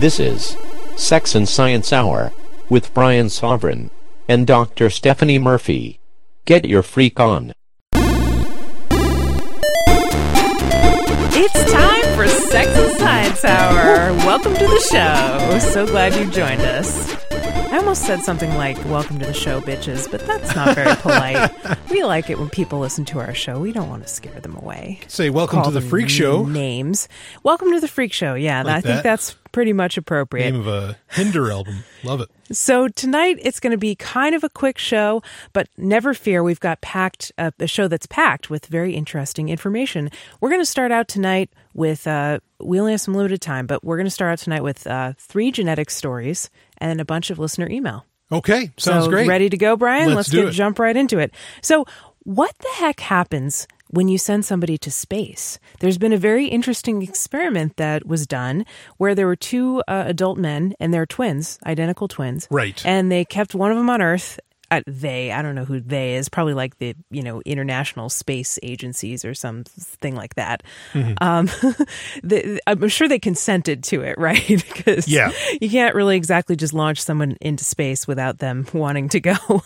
This is Sex and Science Hour with Brian Sovereign and Dr. Stephanie Murphy. Get your freak on. It's time for Sex and Science Hour. Welcome to the show. So glad you joined us. Almost said something like, Welcome to the show, bitches, but that's not very polite. we like it when people listen to our show. We don't want to scare them away. Say, welcome Call to the Freak Show. Names. Welcome to the Freak Show. Yeah, Like I think that. that's pretty much appropriate. Name of a Hinder album. Love it. So tonight it's going to be kind of a quick show, but never fear, we've got packed uh, a show that's packed with very interesting information. We're going to start out tonight with uh, we only have some limited time, but we're going to start out tonight with uh, three genetic stories and a bunch of listener email. Okay, sounds so great. Ready to go, Brian? Let's Let's, do get it. jump right into it. So, what the heck happens when you send somebody to space? There's been a very interesting experiment that was done where there were two uh, adult men and they're twins, identical twins. Right. And they kept one of them on Earth. Uh, they, I don't know who they is, probably like the you know international space agencies or something like that. Mm-hmm. Um, the, I'm sure they consented to it, right? because Yeah. you can't really exactly just launch someone into space without them wanting to go.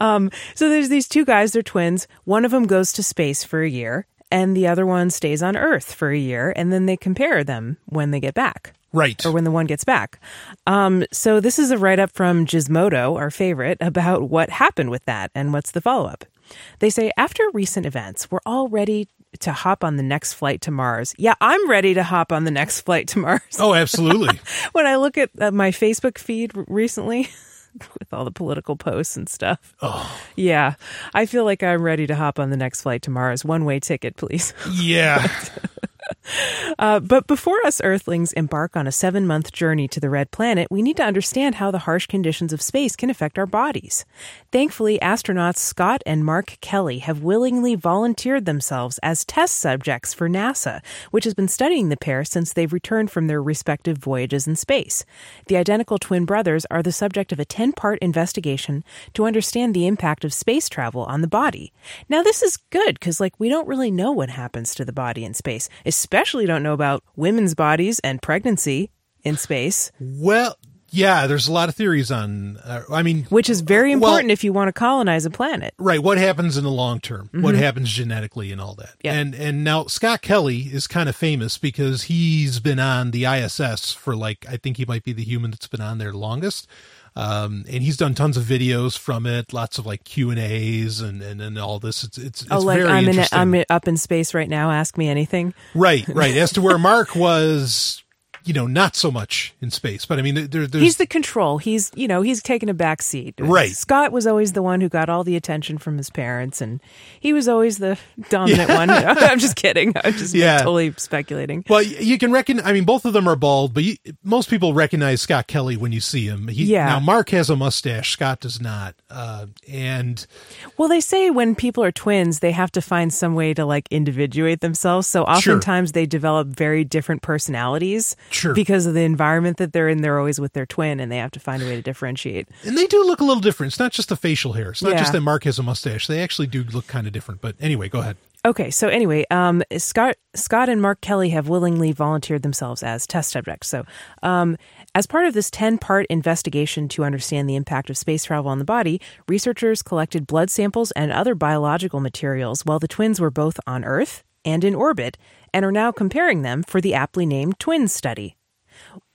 um, so there's these two guys, they're twins. One of them goes to space for a year, and the other one stays on Earth for a year, and then they compare them when they get back right. or when the one gets back. Um, so this is a write up from Gizmodo, our favorite, about what happened with that and what's the follow up. They say after recent events, we're all ready to hop on the next flight to Mars. Yeah, I'm ready to hop on the next flight to Mars. oh, absolutely. when I look at uh, my Facebook feed recently. With all the political posts and stuff. Oh. Yeah. I feel like I'm ready to hop on the next flight to Mars. One way ticket, please. yeah. Uh, but before us Earthlings embark on a seven month journey to the red planet, we need to understand how the harsh conditions of space can affect our bodies. Thankfully, astronauts Scott and Mark Kelly have willingly volunteered themselves as test subjects for NASA, which has been studying the pair since they've returned from their respective voyages in space. The identical twin brothers are the subject of a 10 part investigation to understand the impact of space travel on the body. Now, this is good because, like, we don't really know what happens to the body in space, especially don't know about women's bodies and pregnancy in space, Well, yeah, there's a lot of theories on, uh, I mean, which is very Well- important if you want to colonize a planet. right, what happens in the long term? What happens genetically and all that. Mm-hmm. Yeah. And and now Scott Kelly is kind of famous because he's been on the ISS for like I think he might be the human that's been on there longest. Um, and he's done tons of videos from it, lots of like Q and A's and, and all this. It's it's, it's oh, like very I'm in, interesting. I'm up in space right now. Ask me anything. Right, right. As to where Mark was, you know, not so much in space, but I mean, there, there's He's the control. He's you know he's taken a back seat. Right. Scott was always the one who got all the attention from his parents, and he was always the dominant one. I'm just kidding. I'm just Yeah. totally speculating. well, you can reckon. I mean, both of them are bald, but you, most people recognize Scott Kelly when you see him. He, Yeah. Now, Mark has a mustache. Scott does not. Uh, and Well, they say when people are twins, they have to find some way to like individuate themselves. So Sure. oftentimes they develop very different personalities Sure. because of the environment that they're in. They're always with their twin, and they have to find a way to differentiate. and they do look a little different. It's not just the facial hair. It's not Yeah. just that Mark has a mustache. They actually do look kind of different. But anyway, go ahead. Okay, so anyway, um, Scott, Scott and Mark Kelly have willingly volunteered themselves as test subjects. So, um, as part of this 10 part investigation to understand the impact of space travel on the body, researchers collected blood samples and other biological materials while the twins were both on Earth and in orbit, and are now comparing them for the aptly named twin study.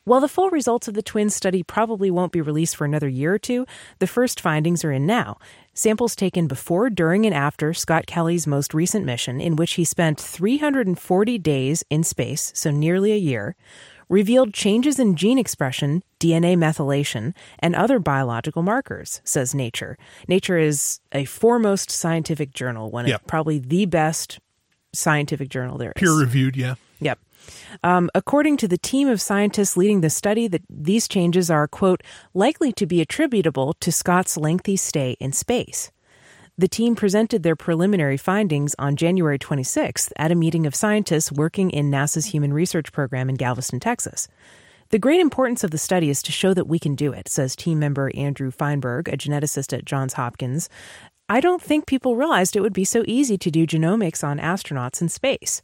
While the full results of the twin study probably won't be released for another year or two, the first findings are in now. Samples taken before, during, and after Scott Kelly's most recent mission, in which he spent 340 days in space, so nearly a year, revealed changes in gene expression, DNA methylation, and other biological markers, says Nature. Nature is a foremost scientific journal, one of probably the best scientific journal there is. Peer reviewed, yeah. Yep. Um, according to the team of scientists leading the study, that these changes are, quote, likely to be attributable to Scott's lengthy stay in space. The team presented their preliminary findings on January 26th at a meeting of scientists working in NASA's Human Research Program in Galveston, Texas. The great importance of the study is to show that we can do it, says team member Andrew Feinberg, a geneticist at Johns Hopkins. I don't think people realized it would be so easy to do genomics on astronauts in space.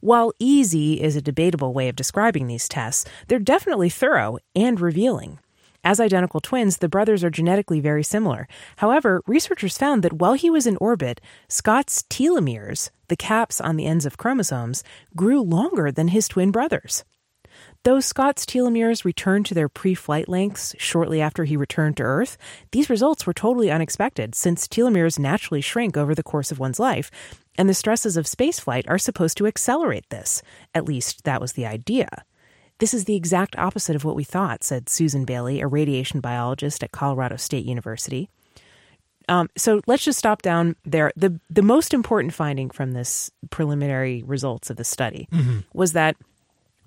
While easy is a debatable way of describing these tests, they're definitely thorough and revealing. As identical twins, the brothers are genetically very similar. However, researchers found that while he was in orbit, Scott's telomeres, the caps on the ends of chromosomes, grew longer than his twin brothers. Though Scott's telomeres returned to their pre flight lengths shortly after he returned to Earth, these results were totally unexpected since telomeres naturally shrink over the course of one's life, and the stresses of spaceflight are supposed to accelerate this. At least that was the idea. This is the exact opposite of what we thought, said Susan Bailey, a radiation biologist at Colorado State University. Um, so let's just stop down there. The the most important finding from this preliminary results of the study was that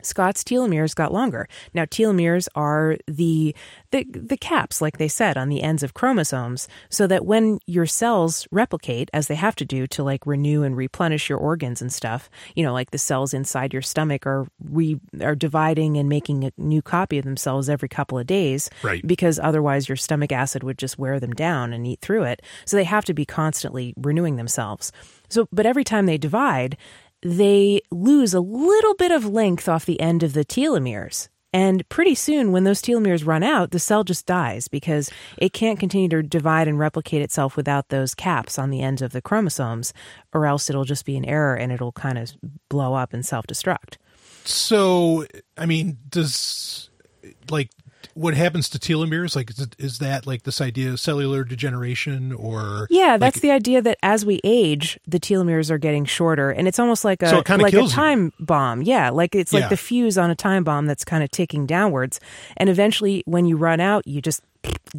Scott's telomeres got longer. Now telomeres are the, the the caps, like they said, on the ends of chromosomes, so that when your cells replicate, as they have to do to like renew and replenish your organs and stuff, you know, like the cells inside your stomach are re are dividing and making a new copy of themselves every couple of days, Right. Because otherwise your stomach acid would just wear them down and eat through it. So they have to be constantly renewing themselves. So, but every time they divide, they lose a little bit of length off the end of the telomeres. And pretty soon, when those telomeres run out, the cell just dies because it can't continue to divide and replicate itself without those caps on the ends of the chromosomes, or else it'll just be an error and it'll kind of blow up and self destruct. So, I mean, does like what happens to telomeres? Like, is, it, is that like this idea of cellular degeneration or? Yeah, that's like, the idea that as we age, the telomeres are getting shorter, and it's almost like a So like a kills you. time bomb. Yeah, like it's Yeah. like the fuse on a time bomb that's kind of ticking downwards, and eventually, when you run out, you just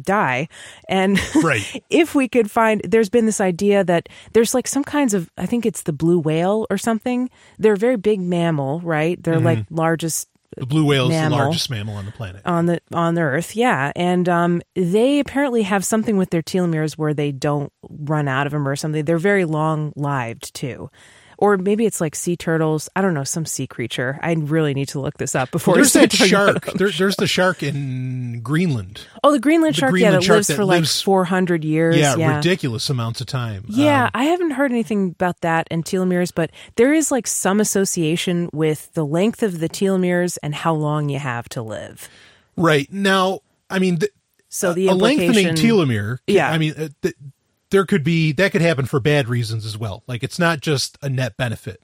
die. And Right. if we could find, there's been this idea that there's like some kinds of, I think it's the blue whale or something. They're a very big mammal, right? They're mm-hmm. like largest the blue whale is the largest mammal on the planet. on the on the earth yeah. And um, they apparently have something with their telomeres where they don't run out of them or something. They're very long lived too or maybe it's like sea turtles i don't know some sea creature i really need to look this up before Well, there's that start talking about shark. There, there's the shark in Greenland. oh the greenland the shark Greenland yeah that shark lives that for like 400 years Yeah, yeah ridiculous amounts of time. Yeah, Um, I haven't heard anything about that and telomeres, but there is like some association with the length of the telomeres and how long you have to live. right now, I mean, th- So the a lengthening telomere. Yeah. I mean, uh, th- there could be that could happen for bad reasons as well. Like it's not just a net benefit.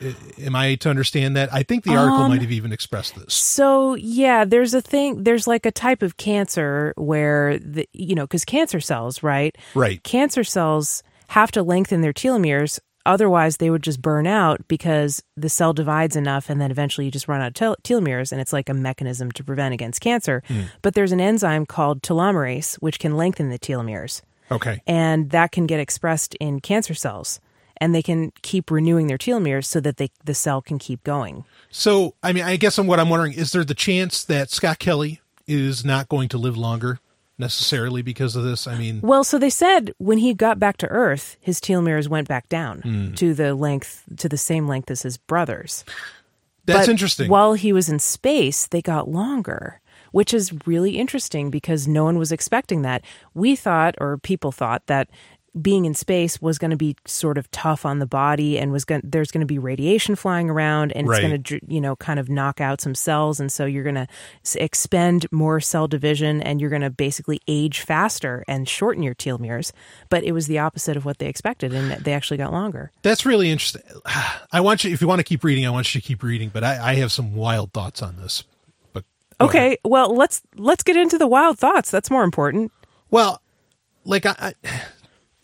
I- Am I to understand that? I think the article Um, might have even expressed this. So yeah, there's a thing. There's like a type of cancer where the you know because cancer cells, right? Right. Cancer cells have to lengthen their telomeres. Otherwise, they would just burn out because the cell divides enough, and then eventually you just run out of tel- telomeres, and it's like a mechanism to prevent against cancer. But there's an enzyme called telomerase which can lengthen the telomeres, Okay. and that can get expressed in cancer cells, and they can keep renewing their telomeres so that they the cell can keep going. So, I mean, I guess I'm what I'm wondering is there the chance that Scott Kelly is not going to live longer necessarily because of this? I mean, Well, so they said when he got back to Earth, his telomeres went back down hmm. to the length, to the same length as his brothers. that's But interesting. While he was in space, they got longer, which is really interesting because no one was expecting that. We thought, or people thought, that being in space was going to be sort of tough on the body and was going there's going to be radiation flying around and Right. it's going to you know kind of knock out some cells and so you're going to expend more cell division and you're going to basically age faster and shorten your telomeres but it was the opposite of what they expected and they actually got longer That's really interesting. I want you, if you want to keep reading, I want you to keep reading, but I, I have some wild thoughts on this. Okay, well let's let's get into the wild thoughts. That's more important. Well, like I, I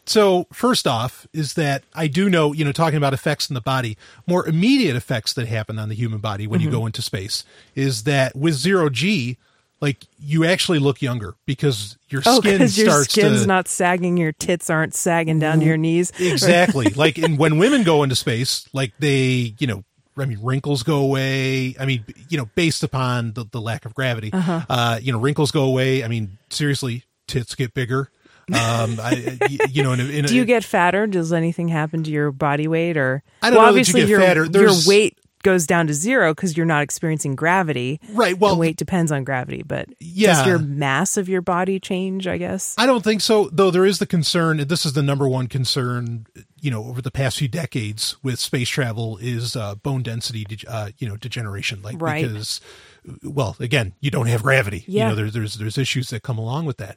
so first off is that I do know, you know, talking about effects in the body, more immediate effects that happen on the human body when you go mm-hmm. into space is that with zero G, like you actually look younger because your Oh, skin your starts skin's to not sagging, your tits aren't sagging down to your knees. exactly like and when women go into space, like they, you know, I mean, wrinkles go away. I mean, you know, based upon the, the lack of gravity, Uh-huh. uh, you know, wrinkles go away. I mean, seriously, tits get bigger. Um, I, you know, in a, in a, Do you get fatter? Does anything happen to your body weight or I don't well, know you obviously get your fatter. your weight goes down to zero because you're not experiencing gravity. right? Well, weight depends on gravity, but Yeah. does your mass of your body change? I guess. I don't think so, though. There is the concern. This is the number one concern, you know, over the past few decades with space travel is uh, bone density, de- uh, you know, degeneration. Like Right. because, well, again, you don't have gravity. Yeah. You know, there's there's there's issues that come along with that.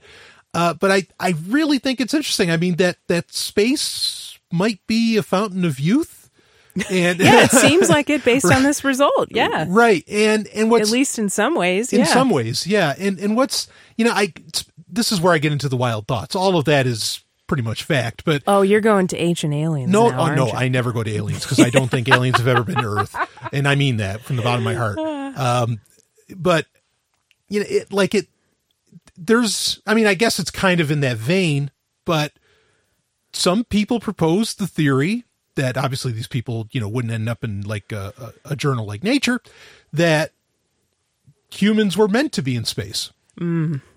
Uh, but I I really think it's interesting. I mean that that space might be a fountain of youth. And yeah, it seems like it based on this result. Yeah, right. And and what's at least in some ways. in yeah. some ways yeah and and what's you know i this is where i get into the wild thoughts all of that is pretty much fact but Oh, you're going to ancient aliens. no now, oh no you? i never go to aliens because i don't think aliens have ever been to earth and i mean that from the bottom of my heart um but you know it like it there's i mean i guess it's kind of in that vein but some people propose the theory that obviously these people you know wouldn't end up in like a, a, a journal like nature that humans were meant to be in space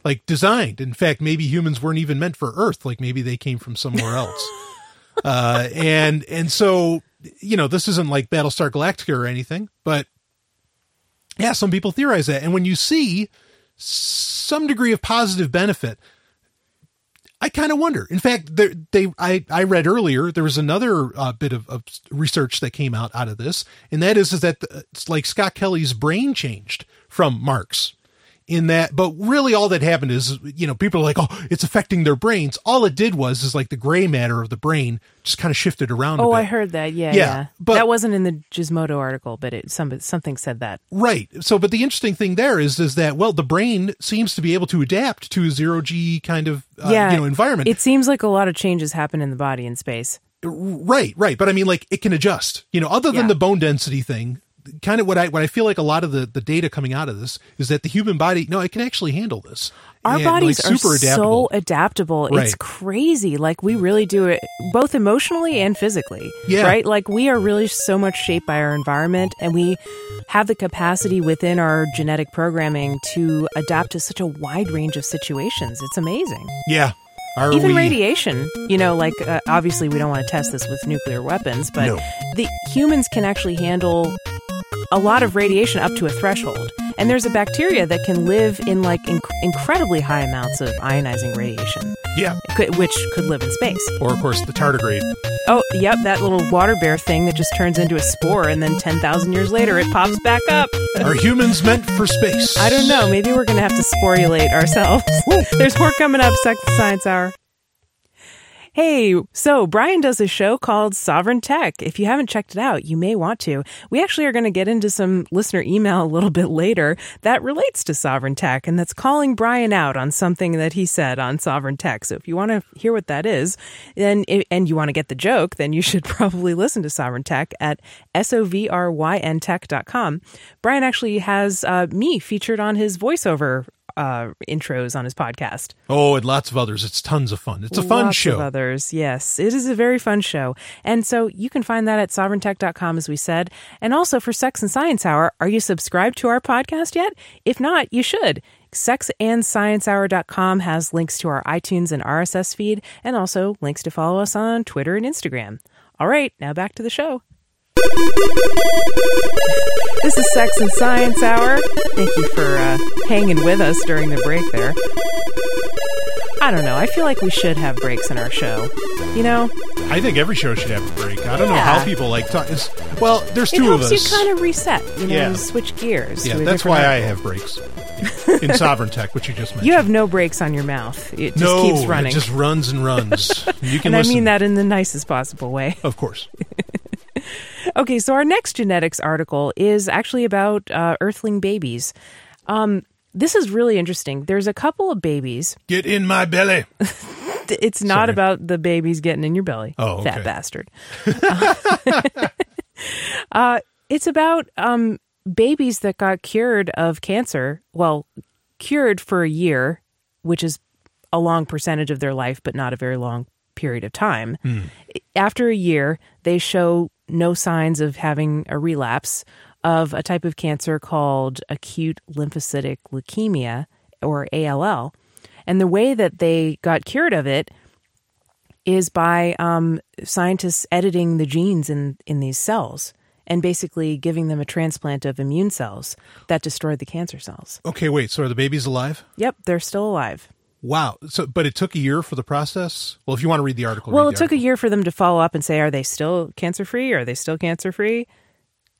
like designed in fact maybe humans weren't even meant for earth like maybe they came from somewhere else uh and and so you know this isn't like battlestar galactica or anything but yeah some people theorize that and when you see some degree of positive benefit I kind of wonder. In fact, there, they I, I read earlier there was another uh, bit of, of research that came out out of this, and that is is that the, it's like Scott Kelly's brain changed from Mark's. In that, but really, all that happened is you know people are like, oh, it's affecting their brains. All it did was is like the gray matter of the brain just kind of shifted around. a Oh, bit. I heard that. Yeah, Yeah, yeah. but- that wasn't in the Gizmodo article, but it some something said that. Right. So, but the interesting thing there is, is that well, the brain seems to be able to adapt to a zero G kind of uh, yeah, you know environment. It seems like a lot of changes happen in the body in space. Right, right. But I mean, like it can adjust. You know, other than Yeah. the bone density thing, kind of what I what I feel like a lot of the the data coming out of this is that the human body, no, it can actually handle this. Our And, bodies like, are super so adaptable. adaptable. It's crazy. Like we really do it both emotionally and physically. Yeah. Right? Like we are really so much shaped by our environment and we have the capacity within our genetic programming to adapt to such a wide range of situations. It's amazing. yeah. Are Even we, radiation, you know, like uh, obviously we don't want to test this with nuclear weapons, but No. the humans can actually handle a lot of radiation up to a threshold. And there's a bacteria that can live in like inc- incredibly high amounts of ionizing radiation, Yeah. could, which could live in space. Or of course the tardigrade. Oh, yep, that little water bear thing that just turns into a spore and then 10,000 years later it pops back up. Are humans meant for space? I don't know. Maybe we're going to have to sporulate ourselves. There's more coming up, Sex Science Hour. Hey, so Brian does a show called Sovereign Tech. If you haven't checked it out, you may want to. We actually are going to get into some listener email a little bit later that relates to Sovereign Tech and that's calling Brian out on something that he said on Sovereign Tech. So if you want to hear what that is, then and you want to get the joke, then you should probably listen to Sovereign Tech at sovryn.tech.com. Brian actually has uh, me featured on his voiceover uh, intros on his podcast. Oh, and lots of others. It's tons of fun. It's a fun Lots show. Of others, yes, it is a very fun show, and so you can find that at sovereigntech.com, as we said, and also for Sex and Science Hour. Are you subscribed to our podcast yet? If not, you should. Sexandsciencehour.com has links to our iTunes and RSS feed, and also links to follow us on Twitter and Instagram. All right, now back to the show. This is Sex and Science Hour. Thank you for uh, hanging with us during the break there. I don't know. I feel like we should have breaks in our show. You know, I think every show should have a break. I don't know how people like talk. It's, well, there's two of us. It helps you kind of reset. You know, Yeah. switch gears. yeah, that's why I have breaks in Sovereign Tech, which you just mentioned. You have no breaks on your mouth. It just no, keeps running. it just runs and runs. You can and I mean that in the nicest possible way. of course. Okay, so our next genetics article is actually about uh, earthling babies. Um, this is really interesting. There's a couple of babies. Get in my belly. It's not Sorry. about the babies getting in your belly. Oh, okay. fat bastard. uh, it's about um, babies that got cured of cancer. Well, cured for a year, which is a long percentage of their life, but not a very long period of time. After a year, they show no signs of having a relapse of a type of cancer called acute lymphocytic leukemia or ALL. And the way that they got cured of it is by um, scientists editing the genes in, in these cells and basically giving them a transplant of immune cells that destroyed the cancer cells. Okay, wait. So are the babies alive? Yep, they're still alive. Wow. So, but it took a year for the process. Well, if you want to read the article, Well, it took a year for them to follow up and say, are they still cancer free? Are they still cancer free?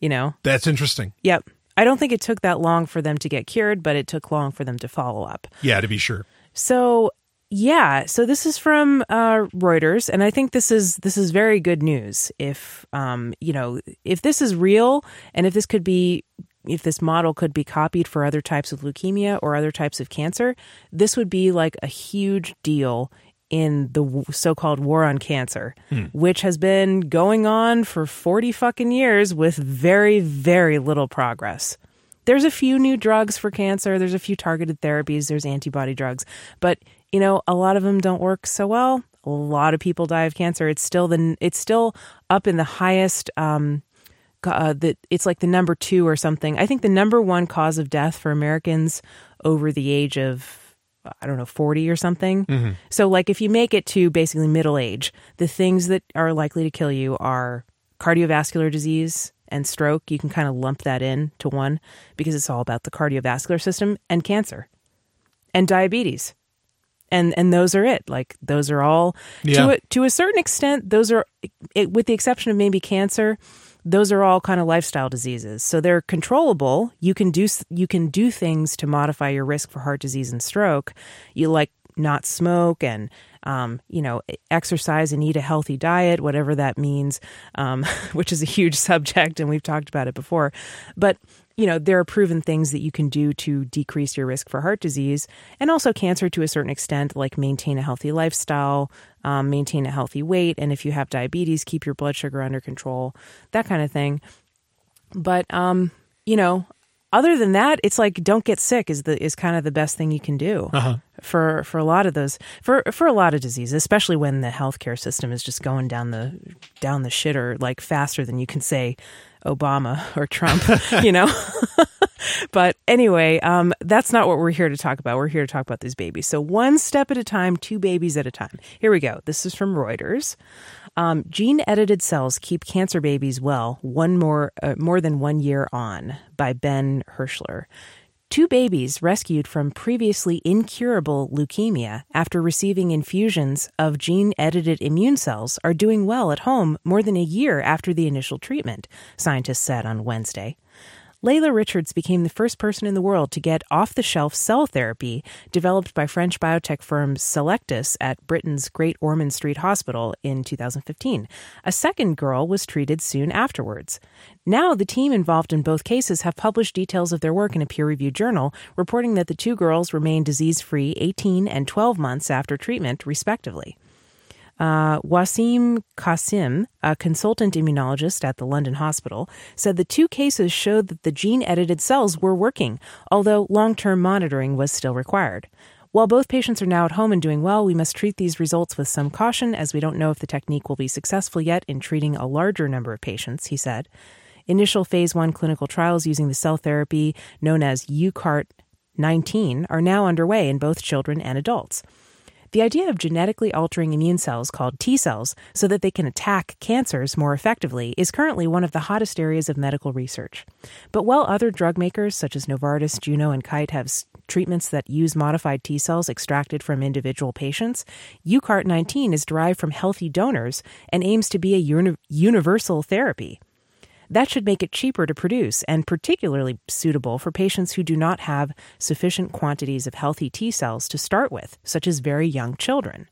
You know, That's interesting. yep. I don't think it took that long for them to get cured, but it took long for them to follow up. Yeah, to be sure. So yeah, so this is from uh, Reuters, and I think this is this is very good news. If um, you know, if this is real, and if this could be, if this model could be copied for other types of leukemia or other types of cancer, this would be like a huge deal in the so-called war on cancer, which has been going on for forty fucking years with very very little progress. There's a few new drugs for cancer. There's a few targeted therapies. There's antibody drugs. But you know a lot of them don't work so well. A lot of people die of cancer. It's still the it's still up in the highest um uh, that it's like the number two or something i think the number one cause of death for americans over the age of I don't know, 40 or something. So, like, if you make it to basically middle age, the things that are likely to kill you are cardiovascular disease and stroke. You can kind of lump that in to one because it's all about the cardiovascular system and cancer and diabetes. And, and those are it. Like those are all Yeah. to a, to a certain extent. Those are, it, with the exception of maybe cancer, those are all kind of lifestyle diseases. So they're controllable. You can do you can do things to modify your risk for heart disease and stroke. You like not smoke and um, you know exercise and eat a healthy diet, whatever that means, um, which is a huge subject, and we've talked about it before. But you know there are proven things that you can do to decrease your risk for heart disease and also cancer to a certain extent, like maintain a healthy lifestyle, um, maintain a healthy weight, and if you have diabetes, keep your blood sugar under control, that kind of thing. But um, you know, other than that, it's like don't get sick is the is kind of the best thing you can do for for a lot of those for for a lot of diseases, especially when the healthcare system is just going down the down the shitter like faster than you can say Obama or Trump, you know. but anyway, um, that's not what we're here to talk about. We're here to talk about these babies. So one step at a time, two babies at a time. Here we go. This is from Reuters. Um, gene edited cells keep cancer babies well one more uh, more than one year on by Ben Hirschler. Two babies rescued from previously incurable leukemia after receiving infusions of gene edited immune cells are doing well at home more than a year after the initial treatment, scientists said on Wednesday. Layla Richards became the first person in the world to get off the shelf cell therapy developed by French biotech firm Selectus at Britain's Great Ormond Street Hospital in 2015. A second girl was treated soon afterwards. Now, the team involved in both cases have published details of their work in a peer reviewed journal, reporting that the two girls remained disease free 18 and 12 months after treatment, respectively. Uh, Wasim Qasim, a consultant immunologist at the London Hospital, said the two cases showed that the gene edited cells were working, although long term monitoring was still required. While both patients are now at home and doing well, we must treat these results with some caution as we don't know if the technique will be successful yet in treating a larger number of patients, he said. Initial phase 1 clinical trials using the cell therapy known as UCART 19 are now underway in both children and adults. The idea of genetically altering immune cells called T cells so that they can attack cancers more effectively is currently one of the hottest areas of medical research. But while other drug makers such as Novartis, Juno, and Kite have treatments that use modified T cells extracted from individual patients, UCART 19 is derived from healthy donors and aims to be a uni- universal therapy. That should make it cheaper to produce and particularly suitable for patients who do not have sufficient quantities of healthy T cells to start with, such as very young children.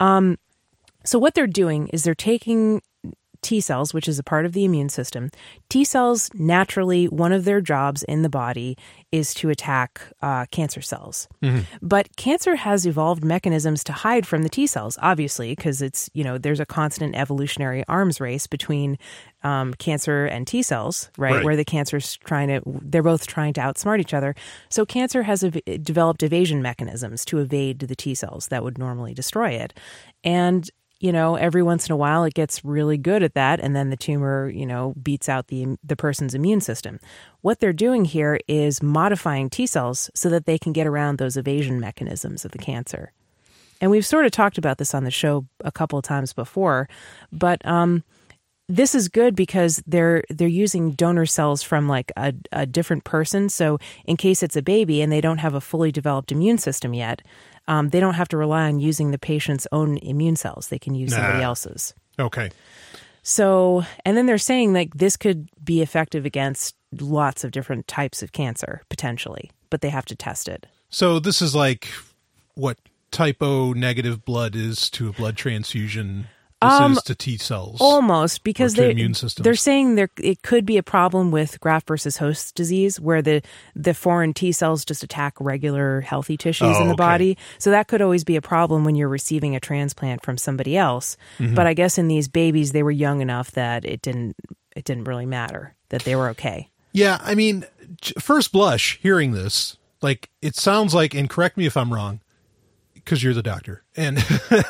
Um, so, what they're doing is they're taking T cells, which is a part of the immune system. T cells, naturally, one of their jobs in the body is to attack uh, cancer cells. But cancer has evolved mechanisms to hide from the T cells, obviously, because it's, you know, there's a constant evolutionary arms race between um, cancer and T cells, right? Right. Where the cancer's trying to, they're both trying to outsmart each other. So cancer has ev- developed evasion mechanisms to evade the T cells that would normally destroy it. And you know, every once in a while it gets really good at that, and then the tumor, you know, beats out the the person's immune system. What they're doing here is modifying T cells so that they can get around those evasion mechanisms of the cancer. And we've sort of talked about this on the show a couple of times before, but um, this is good because they're they're using donor cells from like a, a different person. So in case it's a baby and they don't have a fully developed immune system yet, um, they don't have to rely on using the patient's own immune cells. They can use somebody else's. Okay. So, and then they're saying like this could be effective against lots of different types of cancer potentially, but they have to test it. So this is like what type O negative blood is to a blood transfusion. This Um, is to T cells. Almost because they immune systems. they're saying there it could be a problem with graft versus host disease where the the foreign T cells just attack regular healthy tissues Oh, in the okay. body. So that could always be a problem when you're receiving a transplant from somebody else. Mm-hmm. But I guess in these babies they were young enough that it didn't it didn't really matter that they were okay. Yeah, I mean, first blush, hearing this, like it sounds like, and correct me if I'm wrong, because you're the doctor, and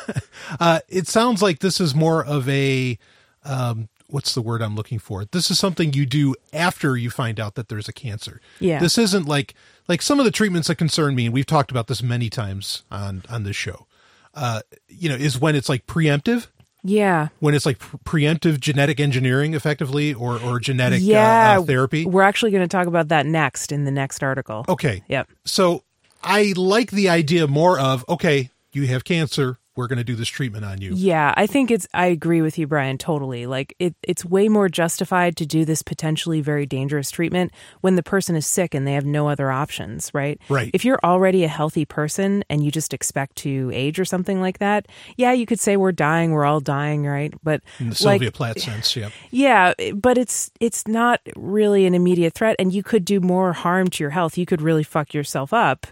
uh, it sounds like this is more of a, um, what's the word I'm looking for? This is something you do after you find out that there's a cancer. Yeah. This isn't like like some of the treatments that concern me, and we've talked about this many times on on this show. Uh, you know, is when it's like preemptive. Yeah. When it's like preemptive genetic engineering, effectively, or or genetic uh, uh, therapy. We're actually going to talk about that next in the next article. Okay. Yep. So I like the idea more of okay, you have cancer, we're going to do this treatment on you. Yeah, I think it's I agree with you Brian totally. Like it it's way more justified to do this potentially very dangerous treatment when the person is sick and they have no other options, right? Right. If you're already a healthy person and you just expect to age or something like that, yeah, you could say we're dying, we're all dying, right? But In the like Sylvia Plath sense, yeah. yeah, but it's it's not really an immediate threat and you could do more harm to your health. You could really fuck yourself up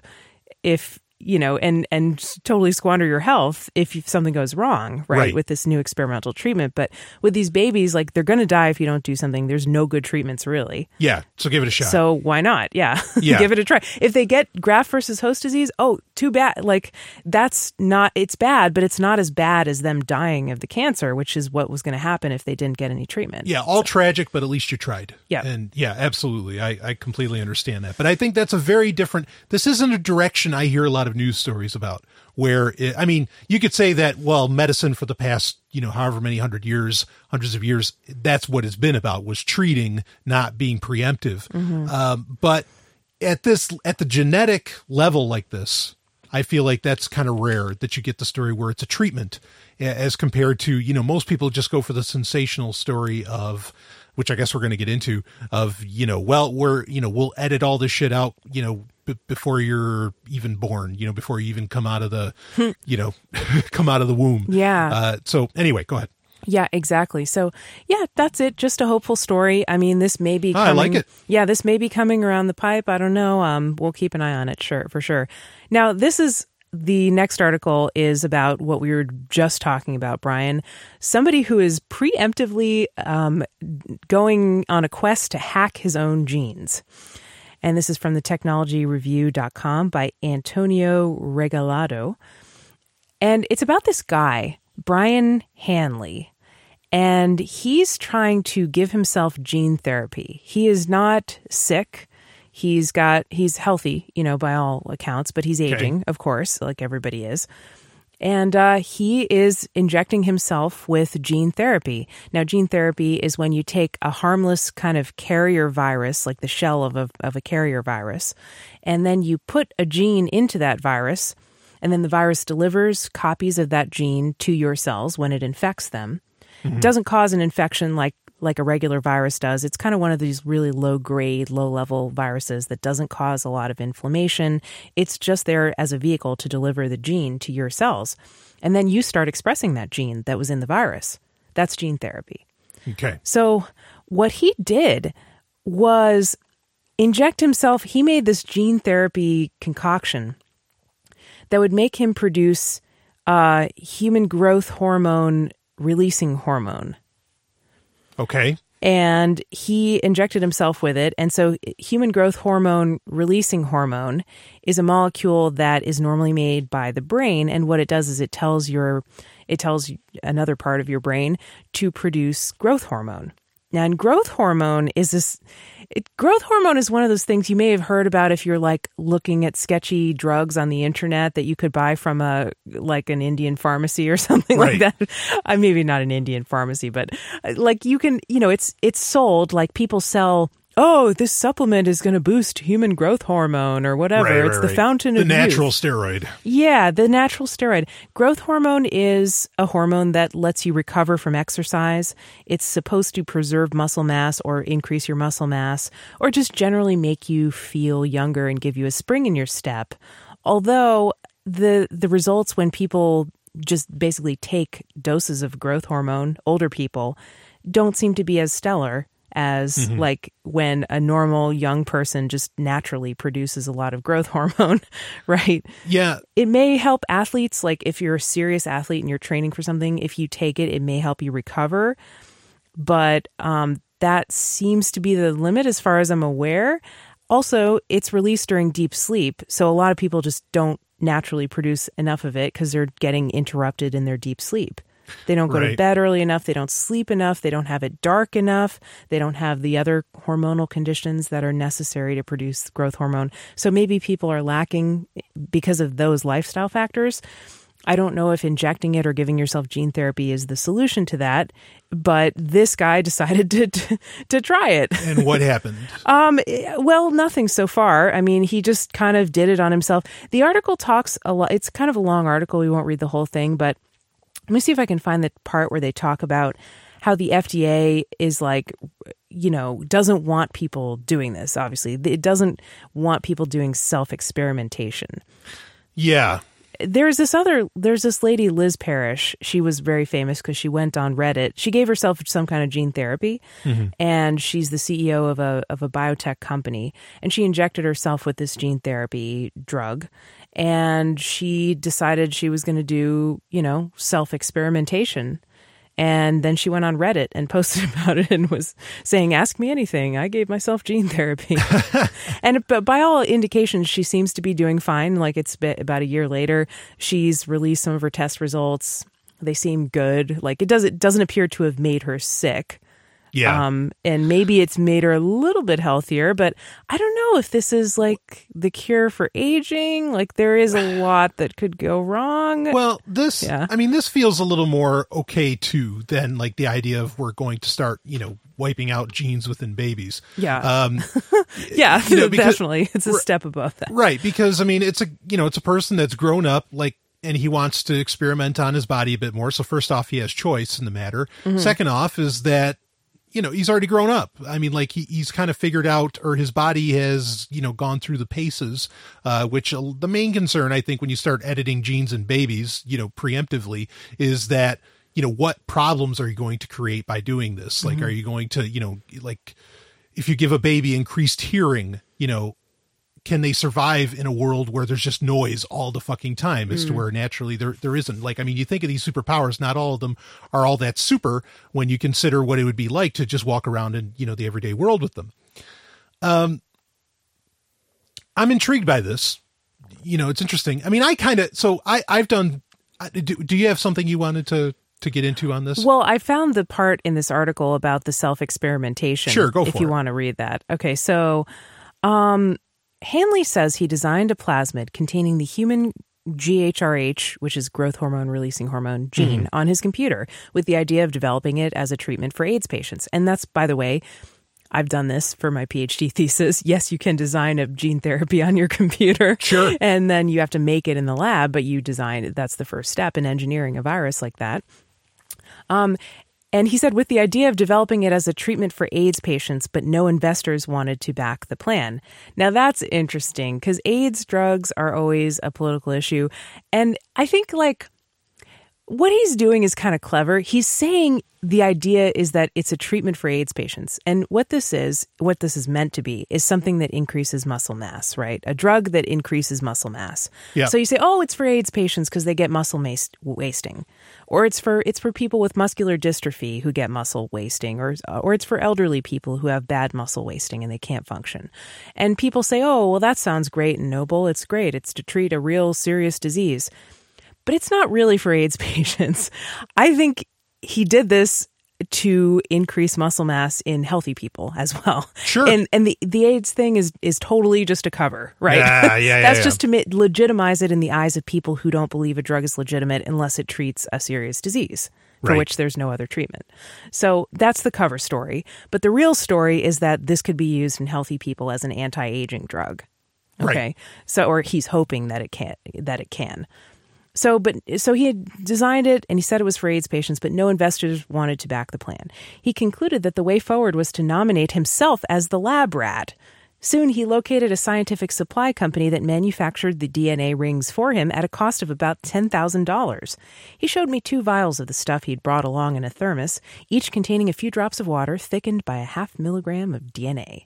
if you know and and totally squander your health if something goes wrong right, Right. with this new experimental treatment but with these babies like they're going to die if you don't do something there's no good treatments really Yeah. So give it a shot. so why not yeah Yeah. give it a try if they get graft versus host disease oh too bad like that's not it's bad but it's not as bad as them dying of the cancer which is what was going to happen if they didn't get any treatment yeah, all tragic, but at least you tried. Yeah. And yeah, absolutely. I, I completely understand that. But I think that's a very different, this isn't a direction I hear a lot of news stories about where, it, I mean, you could say that, well, medicine for the past, you know, however many hundred years, hundreds of years, that's what it's been about was treating, not being preemptive. Um, but at this, at the genetic level like this, I feel like that's kind of rare that you get the story where it's a treatment as compared to, you know, most people just go for the sensational story of, which I guess we're going to get into of, you know, well, we're, you know, we'll edit all this shit out, you know, b- before you're even born, you know, before you even come out of the, you know, come out of the womb. Yeah. Uh, so anyway, go ahead. Yeah, exactly. So, yeah, that's it. Just a hopeful story. I mean, this may be Ah, I coming. like it. Yeah, this may be coming around the pipe. I don't know. Um, we'll keep an eye on it, sure, for sure. Now, this is the next article is about what we were just talking about, Brian. Somebody who is preemptively um, going on a quest to hack his own genes. And this is from the technologyreview.com by Antonio Regalado. And it's about this guy, Brian Hanley. And he's trying to give himself gene therapy. He is not sick. He's got he's healthy, you know, by all accounts, but he's aging, of course, like everybody is. And uh, he is injecting himself with gene therapy. Now, gene therapy is when you take a harmless kind of carrier virus, like the shell of a, of a carrier virus, and then you put a gene into that virus, and then the virus delivers copies of that gene to your cells when it infects them. It doesn't cause an infection like like a regular virus does. It's kind of one of these really low grade, low level viruses that doesn't cause a lot of inflammation. It's just there as a vehicle to deliver the gene to your cells. And then you start expressing that gene that was in the virus. That's gene therapy. Okay. So what he did was inject himself. He made this gene therapy concoction that would make him produce uh, human growth hormone releasing hormone. Okay. And he injected himself with it. And so, human growth hormone releasing hormone is a molecule that is normally made by the brain. And what it does is it tells your, it tells another part of your brain to produce growth hormone. Now, and growth hormone is this. It, growth hormone is one of those things you may have heard about if you're like looking at sketchy drugs on the internet that you could buy from a like an Indian pharmacy or something Right. like that. I maybe not an Indian pharmacy, but uh, like you can, you know, it's it's sold like people sell. Oh, this supplement is going to boost human growth hormone or whatever. Right, it's right, the right. fountain the of natural youth. steroid. Yeah, the natural steroid. Growth hormone is a hormone that lets you recover from exercise. It's supposed to preserve muscle mass or increase your muscle mass or just generally make you feel younger and give you a spring in your step. Although the the results when people just basically take doses of growth hormone, older people, don't seem to be as stellar as like when a normal young person just naturally produces a lot of growth hormone, right? Yeah. it may help athletes like if you're a serious athlete and you're training for something if you take it it may help you recover but um, that seems to be the limit as far as i'm aware also it's released during deep sleep so a lot of people just don't naturally produce enough of it because they're getting interrupted in their deep sleep they don't go to bed early enough they don't sleep enough they don't have it dark enough they don't have the other hormonal conditions that are necessary to produce growth hormone so maybe people are lacking because of those lifestyle factors I don't know if injecting it or giving yourself gene therapy is the solution to that, but this guy decided to to, to try it. And what happened? Um, eh, well, nothing so far. I mean, he just kind of did it on himself. The article talks a lot. It's kind of a long article. We won't read the whole thing, but let me see if I can find the part where they talk about how the FDA is like, you know, doesn't want people doing this. Obviously, it doesn't want people doing self experimentation yeah. there's this other there's this lady liz parrish she was very famous because she went on reddit she gave herself some kind of gene therapy mm-hmm. and she's the ceo of a of a biotech company and she injected herself with this gene therapy drug and she decided she was going to do you know self experimentation and then she went on Reddit and posted about it and was saying, "Ask me anything. I gave myself gene therapy." and but by all indications, she seems to be doing fine. Like it's about a year later, she's released some of her test results. They seem good. Like it does. It doesn't appear to have made her sick. Yeah. Um, and maybe it's made her a little bit healthier, but I don't know if this is like the cure for aging. Like there is a lot that could go wrong. well, this, Yeah. I mean, this feels a little more okay too than like the idea of we're going to start, you know, wiping out genes within babies. yeah, Um, yeah, you know, because- definitely, it's a step above that. right. Because I mean, it's a, you know, it's a person that's grown up like, and he wants to experiment on his body a bit more. So first off, he has choice in the matter. Second off is that, you know, he's already grown up. I mean, like he, he's kind of figured out, or his body has, you know, gone through the paces, uh, which uh, the main concern, I think, when you start editing genes in babies, you know, preemptively is that, you know, what problems are you going to create by doing this? Like, are you going to, you know, like if you give a baby increased hearing, you know, can they survive in a world where there's just noise all the fucking time as to where naturally there there isn't? Like i mean you think of these superpowers not all of them are all that super when you consider what it would be like to just walk around in you know the everyday world with them. Um i'm intrigued by this. You know it's interesting. I mean i kind of so i i've done do, do you have something you wanted to to get into on this? Well, I found the part in this article about the self experimentation. Sure, go if for you want to read that. Okay, so um, Hanley says he designed a plasmid containing the human GHRH, which is growth hormone releasing hormone gene, Mm-hmm. on his computer with the idea of developing it as a treatment for AIDS patients. And that's, by the way, I've done this for my PhD thesis. Yes, you can design a gene therapy on your computer. Sure. And then you have to make it in the lab, but you design it. That's the first step in engineering a virus like that. Um, and he said, with the idea of developing it as a treatment for AIDS patients, but no investors wanted to back the plan. Now that's interesting because AIDS drugs are always a political issue. And I think, like, what he's doing is kind of clever. He's saying the idea is that it's a treatment for AIDS patients. And what this is, what this is meant to be, is something that increases muscle mass, right? A drug that increases muscle mass. Yeah. So you say, oh, it's for AIDS patients because they get muscle mas- wasting. Or it's for it's for people with muscular dystrophy who get muscle wasting, or or it's for elderly people who have bad muscle wasting and they can't function. And people say, "Oh, well, that sounds great and noble. It's great. It's to treat a real serious disease." But it's not really for AIDS patients. I think he did this to increase muscle mass in healthy people as well. Sure. And and the the AIDS thing is is totally just a cover, right? Yeah, yeah, yeah, That's yeah. just to legitimize it in the eyes of people who don't believe a drug is legitimate unless it treats a serious disease for Right. which there's no other treatment. So that's the cover story, but the real story is that this could be used in healthy people as an anti-aging drug. Right. Okay. So or he's hoping that it can that it can. So, but so he had designed it and he said it was for AIDS patients, but no investors wanted to back the plan. He concluded that the way forward was to nominate himself as the lab rat. Soon he located a scientific supply company that manufactured the DNA rings for him at a cost of about $10,000. He showed me two vials of the stuff he'd brought along in a thermos, each containing a few drops of water thickened by a half milligram of DNA.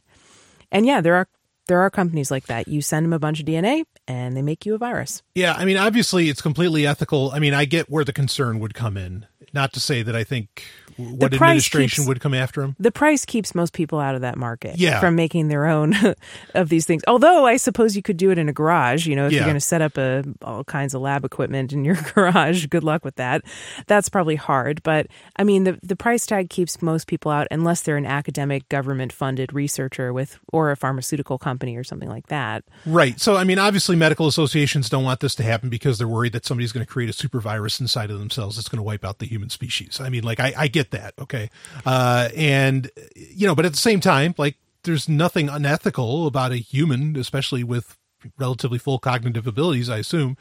And yeah, there are there are companies like that. You send them a bunch of DNA and they make you a virus. Yeah, I mean, obviously, it's completely ethical. I mean, I get where the concern would come in. Not to say that I think what administration keeps- would come after him. the price keeps most people out of that market Yeah. from making their own of these things. Although I suppose you could do it in a garage, you know, if Yeah. you're going to set up a all kinds of lab equipment in your garage, good luck with that. That's probably hard, but I mean the the price tag keeps most people out unless they're an academic government funded researcher with or a pharmaceutical company or something like that. Right. So, I mean, obviously, medical associations don't want this to happen because they're worried that somebody's going to create a super virus inside of themselves that's going to wipe out the human species. I mean, like, I, I get that. Okay. Uh, and, you know, but at the same time, like, there's nothing unethical about a human, especially with relatively full cognitive abilities, I assume,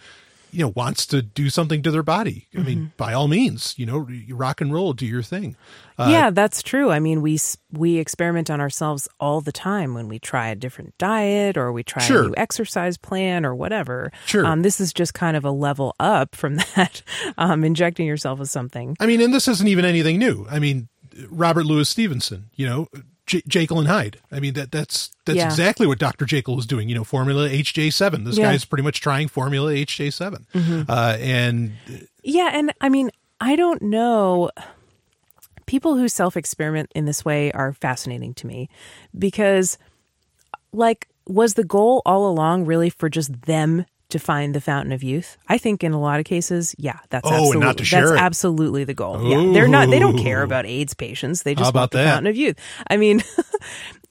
you know, wants to do something to their body. I mean, by all means, you know, rock and roll, do your thing. Uh, yeah, that's true. I mean, we we experiment on ourselves all the time when we try a different diet or we try Sure. a new exercise plan or whatever. Sure. Um, this is just kind of a level up from that, um, injecting yourself with something. I mean, and this isn't even anything new. I mean, Robert Louis Stevenson, you know, J- Jekyll and Hyde. I mean, that that's that's Yeah. exactly what Dr. Jekyll was doing. You know, Formula HJ7. This Yeah. Mm-hmm. guy's pretty much trying Formula HJ7. Uh, and Yeah, and I mean, I don't know. People who self experiment in this way are fascinating to me because, like, was the goal all along really for just them to find the fountain of youth? I think in a lot of cases, yeah, that's Oh, absolutely not to share that's it. absolutely the goal. Yeah, they're not. They don't care about AIDS patients. They just about want the that? fountain of youth. I mean.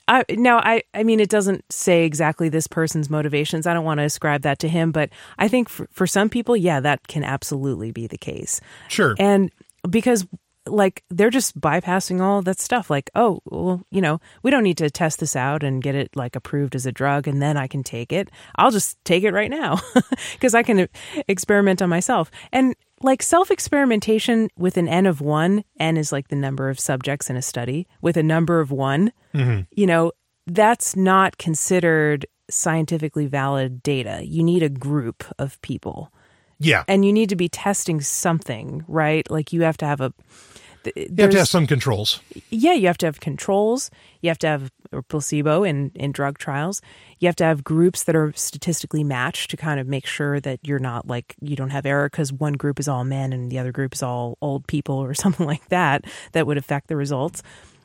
I, now, I, I mean, it doesn't say exactly this person's motivations. I don't want to ascribe that to him, but I think for, for some people, yeah, that can absolutely be the case. sure. And because like they're just bypassing all that stuff like oh well you know we don't need to test this out and get it like approved as a drug and then i can take it i'll just take it right now because i can experiment on myself and like self experimentation with an n of one n is like the number of subjects in a study with a number of one mm-hmm. you know that's not considered scientifically valid data you need a group of people yeah. and you need to be testing something, right? Like you have to have a. th- You have to have some controls. yeah, you have to have controls. You have to have placebo in, in drug trials. You have to have groups that are statistically matched to kind of make sure that you're not like you don't have error because one group is all men and the other group is all old people or something like that that would affect the results.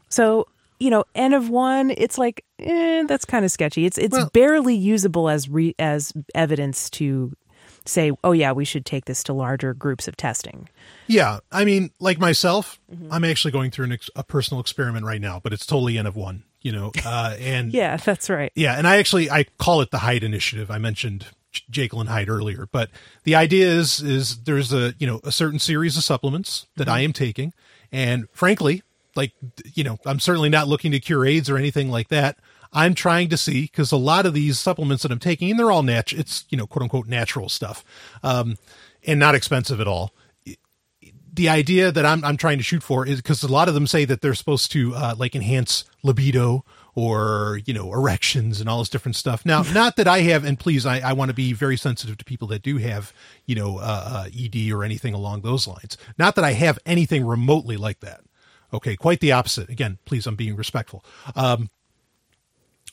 So you know, n of one, it's like eh, that's kind of sketchy. It's it's Well- barely usable as re, as evidence to say, oh yeah, we should take this to larger groups of testing. Yeah. I mean, like myself, Mm-hmm. I'm actually going through an ex- a personal experiment right now, but it's totally N of one, you know, uh, and Yeah, that's right. Yeah, and I actually I call it the Hyde Initiative. I mentioned Jekyll and Hyde earlier, but the idea is is there's a you know a certain series of supplements that I am taking, and frankly, like you know, I'm certainly not looking to cure AIDS or anything like that. I'm trying to see because a lot of these supplements that I'm taking, and they're all nat, it's you know quote unquote natural stuff, um, and not expensive at all the idea that I'm I'm trying to shoot for is because a lot of them say that they're supposed to uh, like enhance libido or you know erections and all this different stuff. Now, not that I have, and please, I, I want to be very sensitive to people that do have you know uh, uh, ED or anything along those lines. Not that I have anything remotely like that. Okay, quite the opposite. Again, please, I'm being respectful. Um,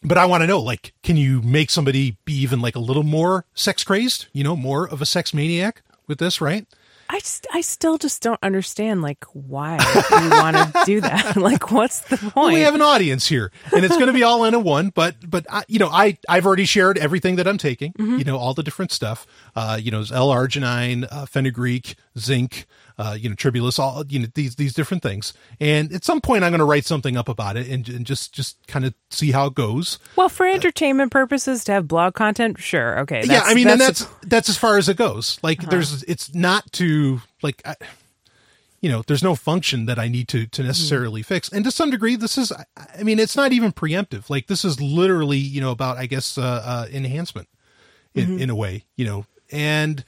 but I want to know, like, can you make somebody be even like a little more sex crazed? You know, more of a sex maniac with this, right? I just, I still just don't understand like why you want to do that. like, what's the point? Well, we have an audience here, and it's going to be all in a one. But but I, you know, I I've already shared everything that I'm taking. Mm-hmm. You know, all the different stuff. Uh, you know, L-arginine, uh, fenugreek, zinc. Uh, you know, tribulus, all you know these these different things. And at some point, I'm going to write something up about it and, and just just kind of see how it goes. well, for entertainment purposes, to have blog content, sure, okay. yeah, I mean, and that's Uh-huh. that's that's as far as it goes. Like, there's it's not to like. I, you know, there's no function that I need to to necessarily fix, and to some degree, this is. I- I mean, it's not even preemptive. Like, this is literally, you know, about I guess uh, uh, enhancement in in a way, you know, and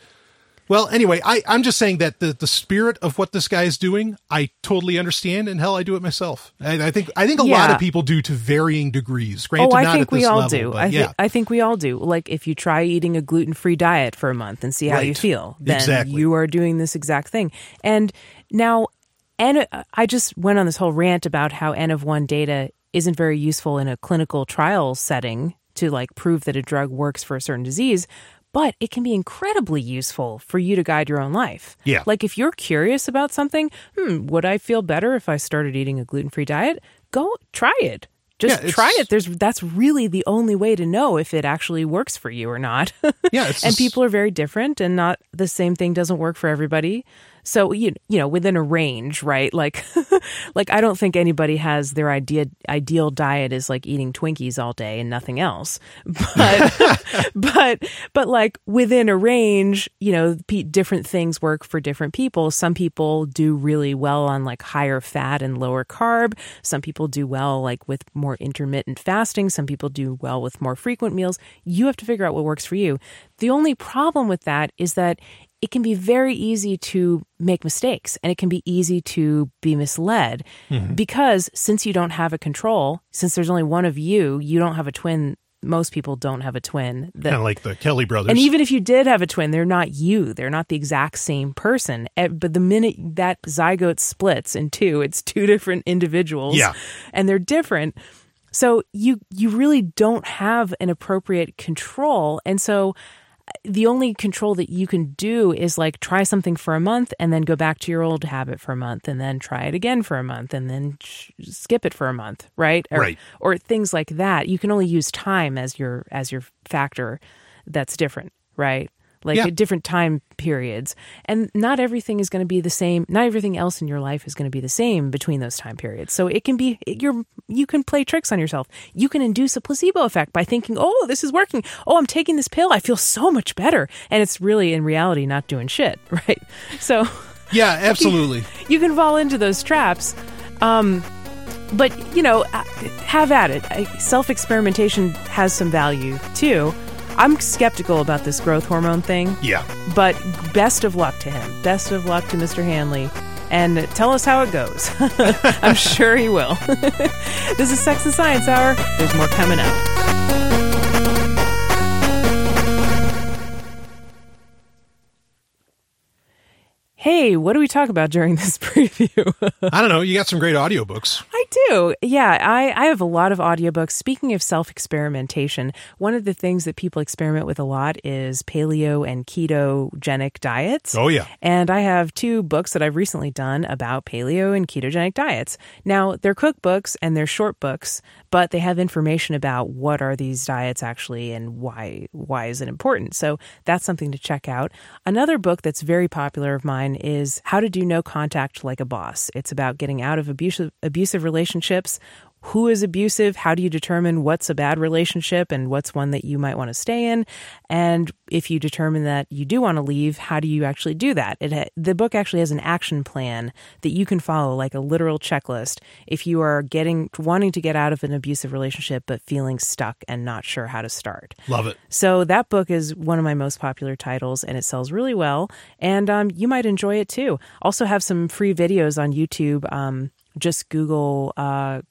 well, anyway, I I'm just saying that the the spirit of what this guy is doing, I totally understand, and hell, I do it myself. I, I think I think a lot of people do to varying degrees. Oh, Granted, Oh, I not think at we all level, do. I, yeah. think I think we all do. Like if you try eating a gluten-free diet for a month and see how you feel, then Exactly. you are doing this exact thing. And now, and I just went on this whole rant about how N of one data isn't very useful in a clinical trial setting to like prove that a drug works for a certain disease. But it can be incredibly useful for you to guide your own life. Yeah. Like if you're curious about something, hmm, would I feel better if I started eating a gluten free diet? Go try it. Just Yeah, try it. There's that's really the only way to know if it actually works for you or not. Yeah, and people are very different, and not the same thing doesn't work for everybody. So you you know within a range, right? Like like I don't think anybody has their idea ideal diet is like eating Twinkies all day and nothing else. But but but like within a range, you know, different things work for different people. Some people do really well on like higher fat and lower carb. Some people do well like with more intermittent fasting. Some people do well with more frequent meals. You have to figure out what works for you. The only problem with that is that it can be very easy to make mistakes and it can be easy to be misled because since you don't have a control, since there's only one of you, you don't have a twin. Most people don't have a twin kind of like the Kelly brothers. and even if you did have a twin, they're not you. They're not the exact same person. Eh, But the minute that zygote splits in two, it's two different individuals. Yeah. And they're different. So you you really don't have an appropriate control. And so the only control that you can do is like try something for a month and then go back to your old habit for a month and then try it again for a month and then sh- skip it for a month, right? Or, Right. Or things like that. You can only use time as your as your factor that's different, right? Like Yeah. at different time periods. And not everything is going to be the same. Not everything else in your life is going to be the same between those time periods. So it can be you're you can play tricks on yourself. You can induce a placebo effect by thinking, "Oh, this is working. Oh, I'm taking this pill. I feel so much better." And it's really in reality not doing shit, right? So yeah, absolutely. you can fall into those traps. Um, but you know, uh, have at it. Self experimentation has some value too. I'm skeptical about this growth hormone thing, Yeah. but best of luck to him. Best of luck to Mr. Hanley. And tell us how it goes. I'm sure he will. this is Sex and Science Hour. There's more coming up. Hey, what do we talk about during this preview? I don't know. You got some great audiobooks. I do. Yeah, I, I have a lot of audiobooks. Speaking of self experimentation, one of the things that people experiment with a lot is paleo and ketogenic diets. Oh, yeah. And I have two books that I've recently done about paleo and ketogenic diets. Now, they're cookbooks and they're short books, but they have information about what are these diets actually and why why is it important. So that's something to check out. Another book that's very popular of mine is How to Do No Contact Like a Boss. It's about getting out of abusive abusive relationships. Who is abusive? How do you determine what's a bad relationship and what's one that you might want to stay in? And if you determine that you do want to leave, how do you actually do that? It ha- the book actually has an action plan that you can follow, like a literal checklist. If you are getting wanting to get out of an abusive relationship but feeling stuck and not sure how to start, Love it. so that book is one of my most popular titles, and it sells really well. And um, you might enjoy it too. Also, have some free videos on YouTube. Um, just Google uh,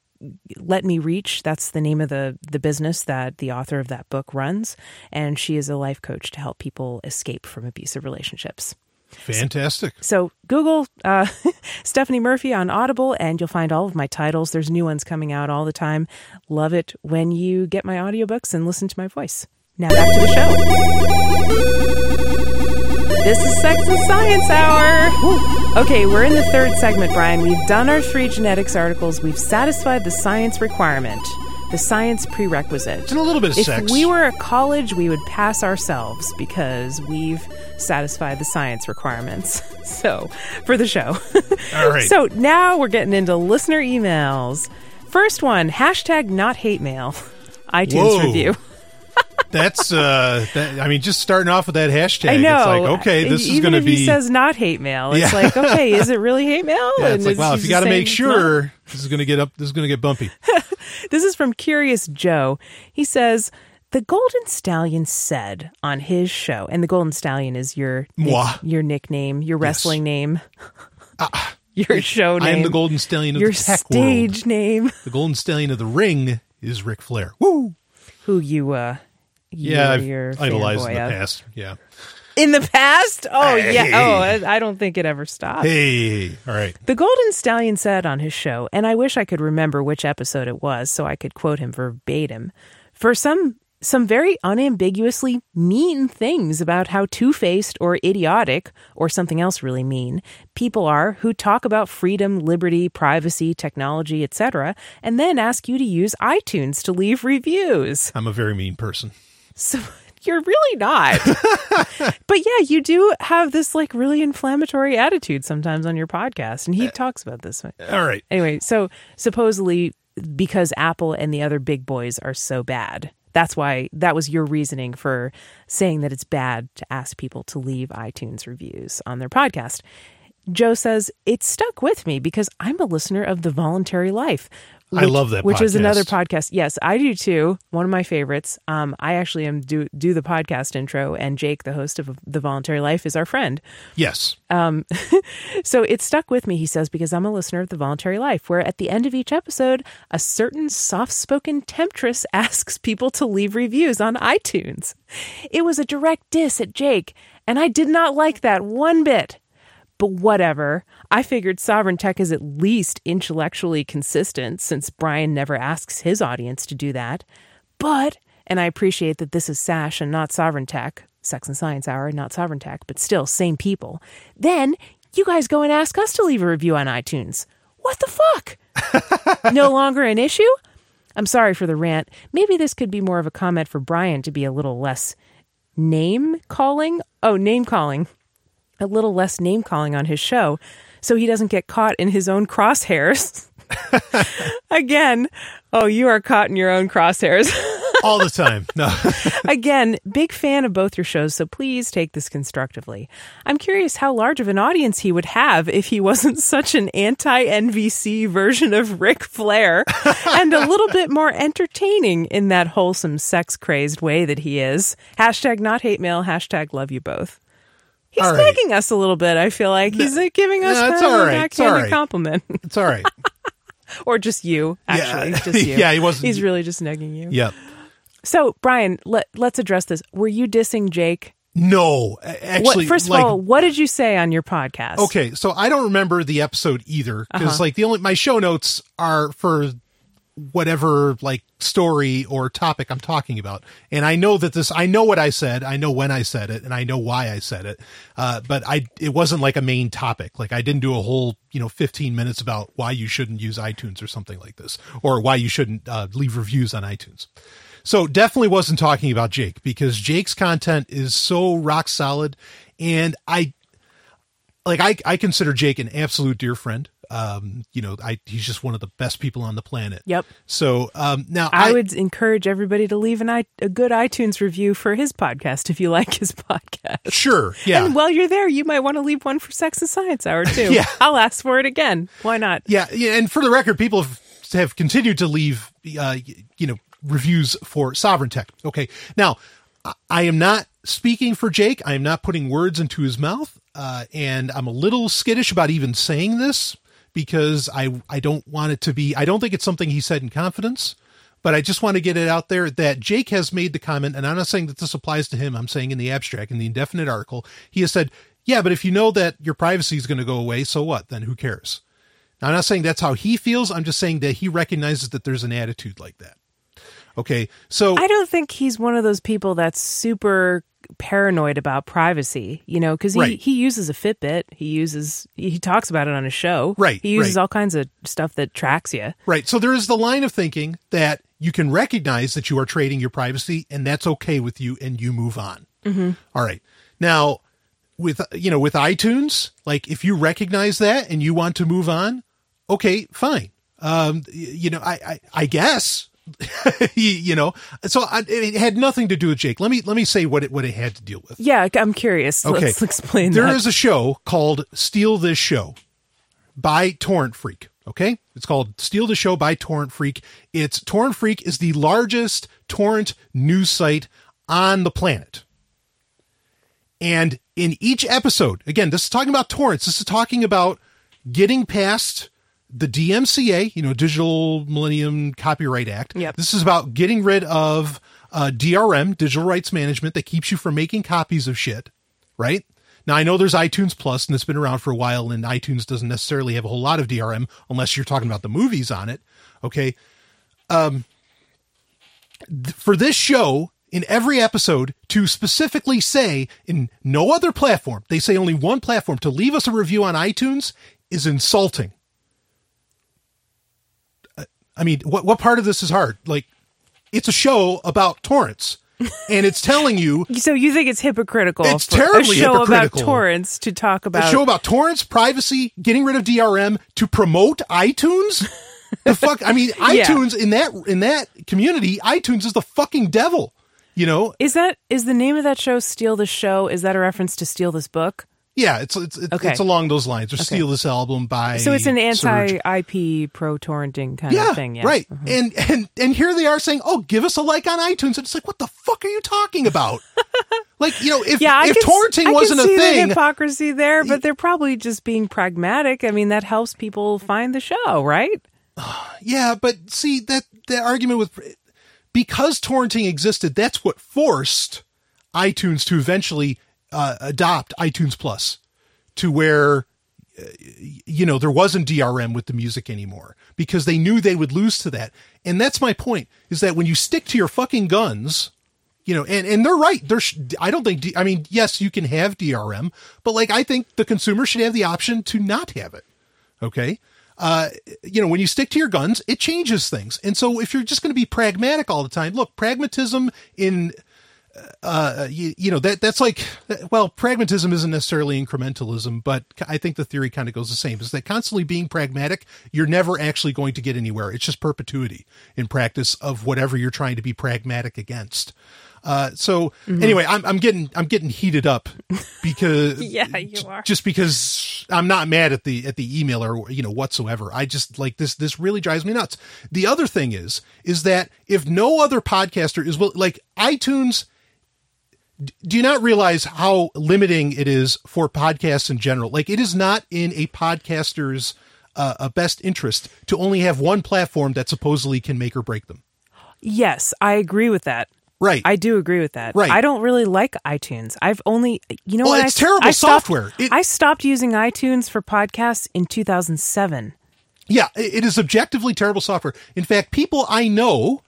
Let Me Reach. That's the name of the the business that the author of that book runs, and she is a life coach to help people escape from abusive relationships. Fantastic. So Google uh, Stephanie Murphy on Audible, and you'll find all of my titles. There's new ones coming out all the time. Love it when you get my audiobooks and listen to my voice. Now back to the show. This is Sex and Science Hour. Okay, we're in the third segment, Brian. We've done our three genetics articles. We've satisfied the science requirement, the science prerequisite. And a little bit of If sex. If we were at college, we would pass ourselves because we've satisfied the science requirements. So, for the show. All right. So now we're getting into listener emails. First one, hashtag not hate mail. iTunes Whoa. review. That's uh that, I mean just starting off with that hashtag. I know. It's like, okay, this is Even going to if be he says not hate mail, it's Yeah. like, okay, is it really hate mail? yeah, And it's like, is wow, if you got to make sure this is going to get up this is going to get bumpy. This is from Curious Joe. He says, the Golden Stallion said on his show, and the Golden Stallion is your nick- your nickname, your wrestling name, your show name, I am the Golden Stallion of your the tech stage world. name, The Golden Stallion of the ring is Ric Flair. Woo! who you uh, Yeah, I've you're idolized in the of. past. Yeah. In the past? Oh Hey. yeah. Oh, I I don't think it ever stopped. Hey, all right. The Golden Stallion said on his show, and I wish I could remember which episode it was so I could quote him verbatim, for some some very unambiguously mean things about how two-faced or idiotic or something else really mean people are who talk about freedom, liberty, privacy, technology, etc., and then ask you to use iTunes to leave reviews. I'm a very mean person. So you're really not. but yeah, you do have this like really inflammatory attitude sometimes on your podcast, and he uh, talks about this. All right. Anyway, so supposedly because Apple and the other big boys are so bad. That's why that was your reasoning for saying that it's bad to ask people to leave iTunes reviews on their podcast. Joe says, It stuck with me because I'm a listener of The Voluntary Life. I love that Which is another podcast. podcast. Yes, I do too. One of my favorites. Um, I actually am do do the podcast intro, and Jake, the host of The Voluntary Life, is our friend. Yes. So it stuck with me, he says, because I'm a listener of The Voluntary Life, where at the end of each episode, a certain soft spoken temptress asks people to leave reviews on iTunes. It was a direct diss at Jake, and I did not like that one bit. But whatever. I figured Sovereign Tech is at least intellectually consistent since Brian never asks his audience to do that. But, and I appreciate that this is Sash and not Sovereign Tech, Sex and Science Hour, not Sovereign Tech, but still same people. Then you guys go and ask us to leave a review on iTunes. What the fuck? no longer an issue? I'm sorry for the rant. Maybe this could be more of a comment for Brian to be a little less name calling. Oh, name calling a little less name calling on his show so he doesn't get caught in his own crosshairs. Again, oh, you are caught in your own crosshairs. All the time. No. Again, big fan of both your shows, so please take this constructively. I'm curious how large of an audience he would have if he wasn't such an anti NVC version of Ric Flair and a little bit more entertaining in that wholesome, sex crazed way that he is. Hashtag not hate mail, hashtag love you both. He's All right. us a little bit. I feel like he's like, giving us No, it's kind of all a right. It's all backhanded right. compliment, It's all right. or just you. Actually, Yeah. just you. Yeah, he wasn't- He's really just negging you. Yep. So, Brian, let, let's address this. Were you dissing Jake? No, actually, what, first like, of all, what did you say on your podcast? Okay, so I don't remember the episode either because Uh-huh. like the only my show notes are for whatever like story or topic I'm talking about, and I know that this I know what I said, I know when I said it, and I know why I said it, uh, but I it wasn't like a main topic. Like I didn't do a whole you know 15 minutes about why you shouldn't use iTunes or something like this, or why you shouldn't uh, leave reviews on iTunes. So definitely wasn't talking about Jake because Jake's content is so rock solid, and I like I, I consider Jake an absolute dear friend. Um, you know, I he's just one of the best people on the planet. Yep. So um, now I, would encourage everybody to leave an i a good iTunes review for his podcast if you like his podcast. sure, yeah, And while you're there, you might want to leave one for Sex and Science Hour too. Yeah. I'll ask for it again. Why not? yeah, yeah. And for the record, people have, have continued to leave, uh, you know, reviews for Sovereign Tech. Okay, now I- I am not speaking for Jake. I am not putting words into his mouth, uh, and I'm a little skittish about even saying this because I I don't want it to be I don't think it's something he said in confidence, but I just want to get it out there that Jake has made the comment, and I'm not saying that this applies to him. I'm saying in the abstract, in the indefinite article, he has said, "Yeah, but if you know that your privacy is going to go away, so what? Then who cares?" Now, I'm not saying that's how he feels. I'm just saying that he recognizes that there's an attitude like that. Okay, so I don't think he's one of those people that's super paranoid about privacy, you know, because he, Right. he uses a Fitbit. He uses, he talks about it on his show. Right, He uses right. all kinds of stuff that tracks you. Right. So there is the line of thinking that you can recognize that you are trading your privacy and that's okay with you and you move on. All right. Now, with, you know, with iTunes, like if you recognize that and you want to move on, okay, fine. Um, you know, I, I, I guess, you, know, so I, it had nothing to do with Jake. Let me, let me say what it, what it had to deal with. Yeah, I'm curious. Okay. Let's explain There that. is a show called Steal This Show by Torrent Freak. Okay. It's called Steal the Show by Torrent Freak. It's Torrent Freak is the largest torrent news site on the planet. And in each episode, again, this is talking about torrents. This is talking about getting past the DMCA, you know, Digital Millennium Copyright Act. Yep. This is about getting rid of uh, DRM, digital rights management, that keeps you from making copies of shit, right? Now, I know there's iTunes Plus, and it's been around for a while, and iTunes doesn't necessarily have a whole lot of DRM unless you're talking about the movies on it. Okay. Um, th- for this show, in every episode, to specifically say in no other platform, they say only one platform, to leave us a review on iTunes is insulting. I mean, what what part of this is hard? Like, it's a show about torrents, and it's telling you so you think it's hypocritical It's terribly a show hypocritical. about torrents to talk a about show about torrents, privacy, getting rid of DRM to promote iTunes. the fuck, I mean, Yeah. iTunes in that in that community, iTunes is the fucking devil. You know, Is that is the name of that show Steal the Show? Is that a reference to Steal This Book? Yeah, it's it's it's, Okay. it's along those lines. Or steal this album by So it's an anti-IP pro-torrenting kind yeah, of thing. Yeah. right. Mm-hmm. And and and here they are saying, "Oh, give us a like on iTunes." And it's like, what the fuck are you talking about? like, you know, if Yeah, if can, torrenting I wasn't a the thing, hypocrisy there, but they're probably just being pragmatic. I mean, that helps people find the show, right? Yeah, but see that the argument with because torrenting existed, that's what forced iTunes to eventually uh, adopt iTunes Plus to where uh, you know there wasn't DRM with the music anymore because they knew they would lose to that. And that's my point is that when you stick to your fucking guns, you know, and, and they're right. There's, I don't think, I mean, yes, you can have DRM, but like, I think the consumer should have the option to not have it. Okay. Uh, you know, when you stick to your guns, it changes things. And so if you're just going to be pragmatic all the time, look, pragmatism in, uh, you, you know, that, that's like, well, pragmatism isn't necessarily incrementalism, but I think the theory kind of goes the same is that constantly being pragmatic, you're never actually going to get anywhere. It's just perpetuity in practice of whatever you're trying to be pragmatic against. Uh, so anyway, I'm, I'm getting, I'm getting heated up because Yeah, you are. just because I'm not mad at the, at the email or, you know, whatsoever. I just like this, this really drives me nuts. The other thing is, is that if no other podcaster is will like iTunes, do you not realize how limiting it is for podcasts in general? Like it is not in a podcaster's uh, a best interest to only have one platform that supposedly can make or break them. Yes, I agree with that. Right. I do agree with that. Right. I don't really like iTunes. I've only, you know, Well, it's I, terrible I stopped, software. It- I stopped using iTunes for podcasts in 2007. Yeah, it it is objectively terrible software. In fact, people I know,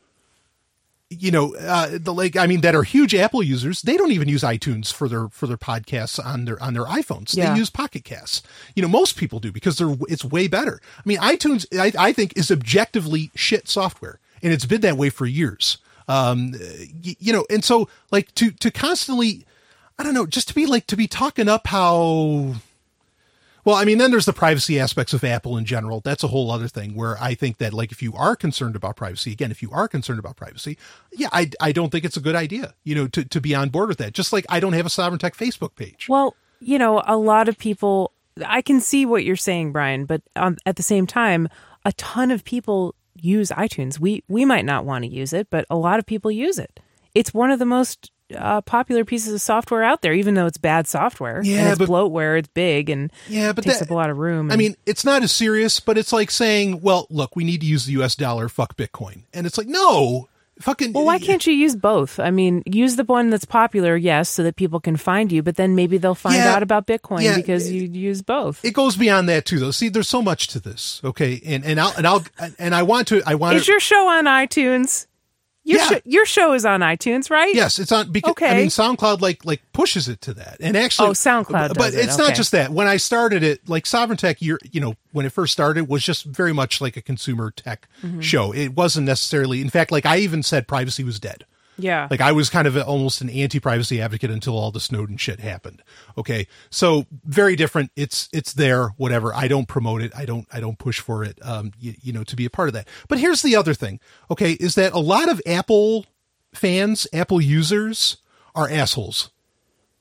you know, uh, the like I mean that are huge Apple users, they don't even use iTunes for their for their podcasts on their on their iPhones. Yeah. They use Pocket Casts. You know, most people do because they're it's way better. I mean, iTunes I, I think is objectively shit software, and it's been that way for years. Um, y- you know, and so like to to constantly, I don't know, just to be like to be talking up how well, I mean, then there's the privacy aspects of Apple in general. That's a whole other thing where I think that, like, if you are concerned about privacy, again, if you are concerned about privacy, yeah, I, I don't think it's a good idea, you know, to, to be on board with that. Just like I don't have a Sovereign Tech Facebook page. Well, you know, a lot of people, I can see what you're saying, Brian, but um, at the same time, a ton of people use iTunes. We we might not want to use it, but a lot of people use it. It's one of the most uh, popular pieces of software out there, even though it's bad software. Yeah, and it's but- bloatware. It's big and Yeah, but takes that- up a lot of room. I mean, it's not as serious, but it's like saying, well, look, we need to use the US dollar, fuck Bitcoin. And it's like, no, fucking. well, why can't you use both? I mean, use the one that's popular, yes, so that people can find you, but then maybe they'll find Yeah, out about Bitcoin yeah, because you use both. It goes beyond that too, though. See, there's so much to this. Okay. And, and I'll, and I'll, and I want to, I want Is to. your show on iTunes? Your, Yeah. sho- your show is on iTunes, right? Yes, it's on because I mean SoundCloud like like pushes it to that. And actually Oh, SoundCloud but, it, it's not just that. When I started it, like Sovereign Tech year, you know, when it first started was just very much like a consumer tech Mm-hmm. show. It wasn't necessarily in fact like I even said privacy was dead. Yeah. Like I was kind of almost an anti-privacy advocate until all the Snowden shit happened. Okay, so very different. It's it's there, whatever. I don't promote it. I don't I don't push for it. Um, you, you know, to be a part of that. But here's the other thing. Okay, is that a lot of Apple fans, Apple users, are assholes.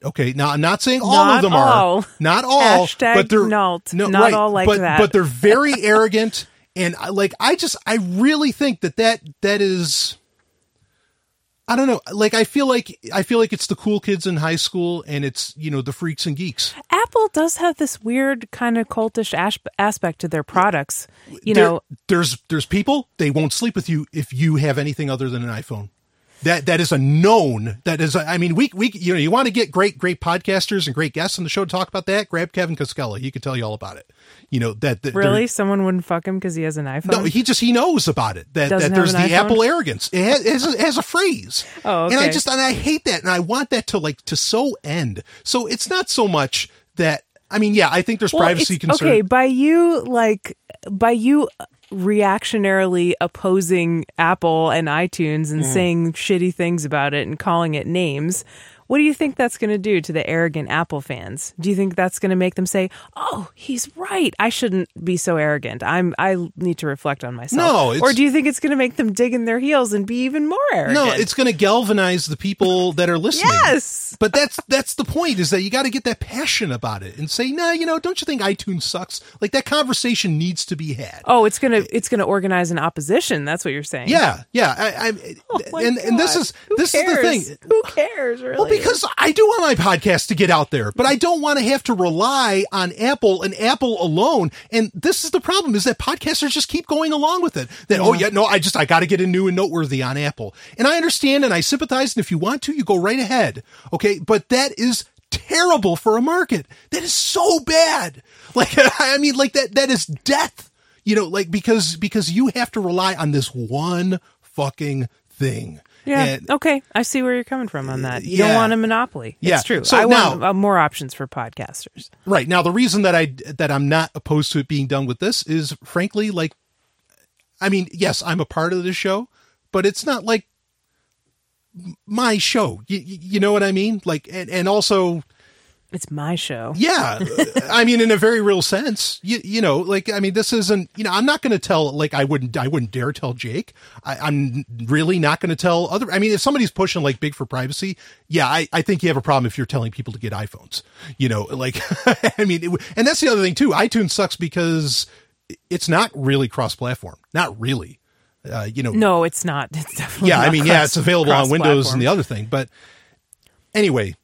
Okay, now I'm not saying all Not of them all. are, not all, Hashtag but they're not. no, Not right, all like but, that. But they're very arrogant, and I- like I just I really think that that that is. I don't know. Like I feel like I feel like it's the cool kids in high school, and it's you know the freaks and geeks. Apple does have this weird kind of cultish as- aspect to their products. You There- know, there's there's people they won't sleep with you if you have anything other than an iPhone. That that is a known. That is, a, I mean, we we you know you want to get great great podcasters and great guests on the show to talk about that. Grab Kevin Costello. He could tell you all about it. You know that, that really, someone wouldn't fuck him because he has an iPhone. No, he just he knows about it. That Doesn't that there's the iPhone? Apple arrogance. It has, it has, a, it has a phrase. Oh, and I just and I hate that, and I want that to like to so end. So it's not so much that I mean, yeah, I think there's Well, privacy concerns. Okay, by you like by you reactionarily opposing Apple and iTunes Mm. and saying shitty things about it and calling it names. What do you think that's going to do to the arrogant Apple fans? Do you think that's going to make them say, "Oh, he's right. I shouldn't be so arrogant. I'm I need to reflect on myself." No, it's- or do you think it's going to make them dig in their heels and be even more arrogant? No, it's going to galvanize the people that are listening. Yes. But that's that's the point is that you got to get that passion about it and say, "Nah, you know, don't you think iTunes sucks?" Like that conversation needs to be had. Oh, it's gonna it's gonna organize an opposition. That's what you're saying. Yeah, yeah. I, I Oh and and this is Who this is the thing. Who cares? Really? Well, because I do want my podcast to get out there, but I don't want to have to rely on Apple and Apple alone. And this is the problem is that podcasters just keep going along with it. That, oh yeah, no, I just, I got to get a new and noteworthy on Apple. And I understand and I sympathize. And if you want to, you go right ahead. Okay. But that is terrible for a market. That is so bad. Like, I mean, like that, that is death, you know, like because, because you have to rely on this one fucking thing. Yeah. And- okay. I see where you're coming from on that. You Yeah. don't want a monopoly. Yeah. It's true. So I want now- uh, more options for podcasters. Right. Now the reason that I that I'm not opposed to it being done with this is frankly like I mean, yes, I'm a part of the show, but it's not like my show. You, you know what I mean? Like and and also It's my show. yeah, I mean in a very real sense. You you know, like I mean this isn't, you know, I'm not going to tell like I wouldn't I wouldn't dare tell Jake. I, I'm really not going to tell other I mean if somebody's pushing like big for privacy, yeah, I I think you have a problem if you're telling people to get iPhones. You know, like I mean it, and that's the other thing too. iTunes sucks because it's not really cross-platform. Not really. Uh, you know, No, it's not. It's definitely yeah, I mean, yeah, it's available on Windows and the other thing, but anyway,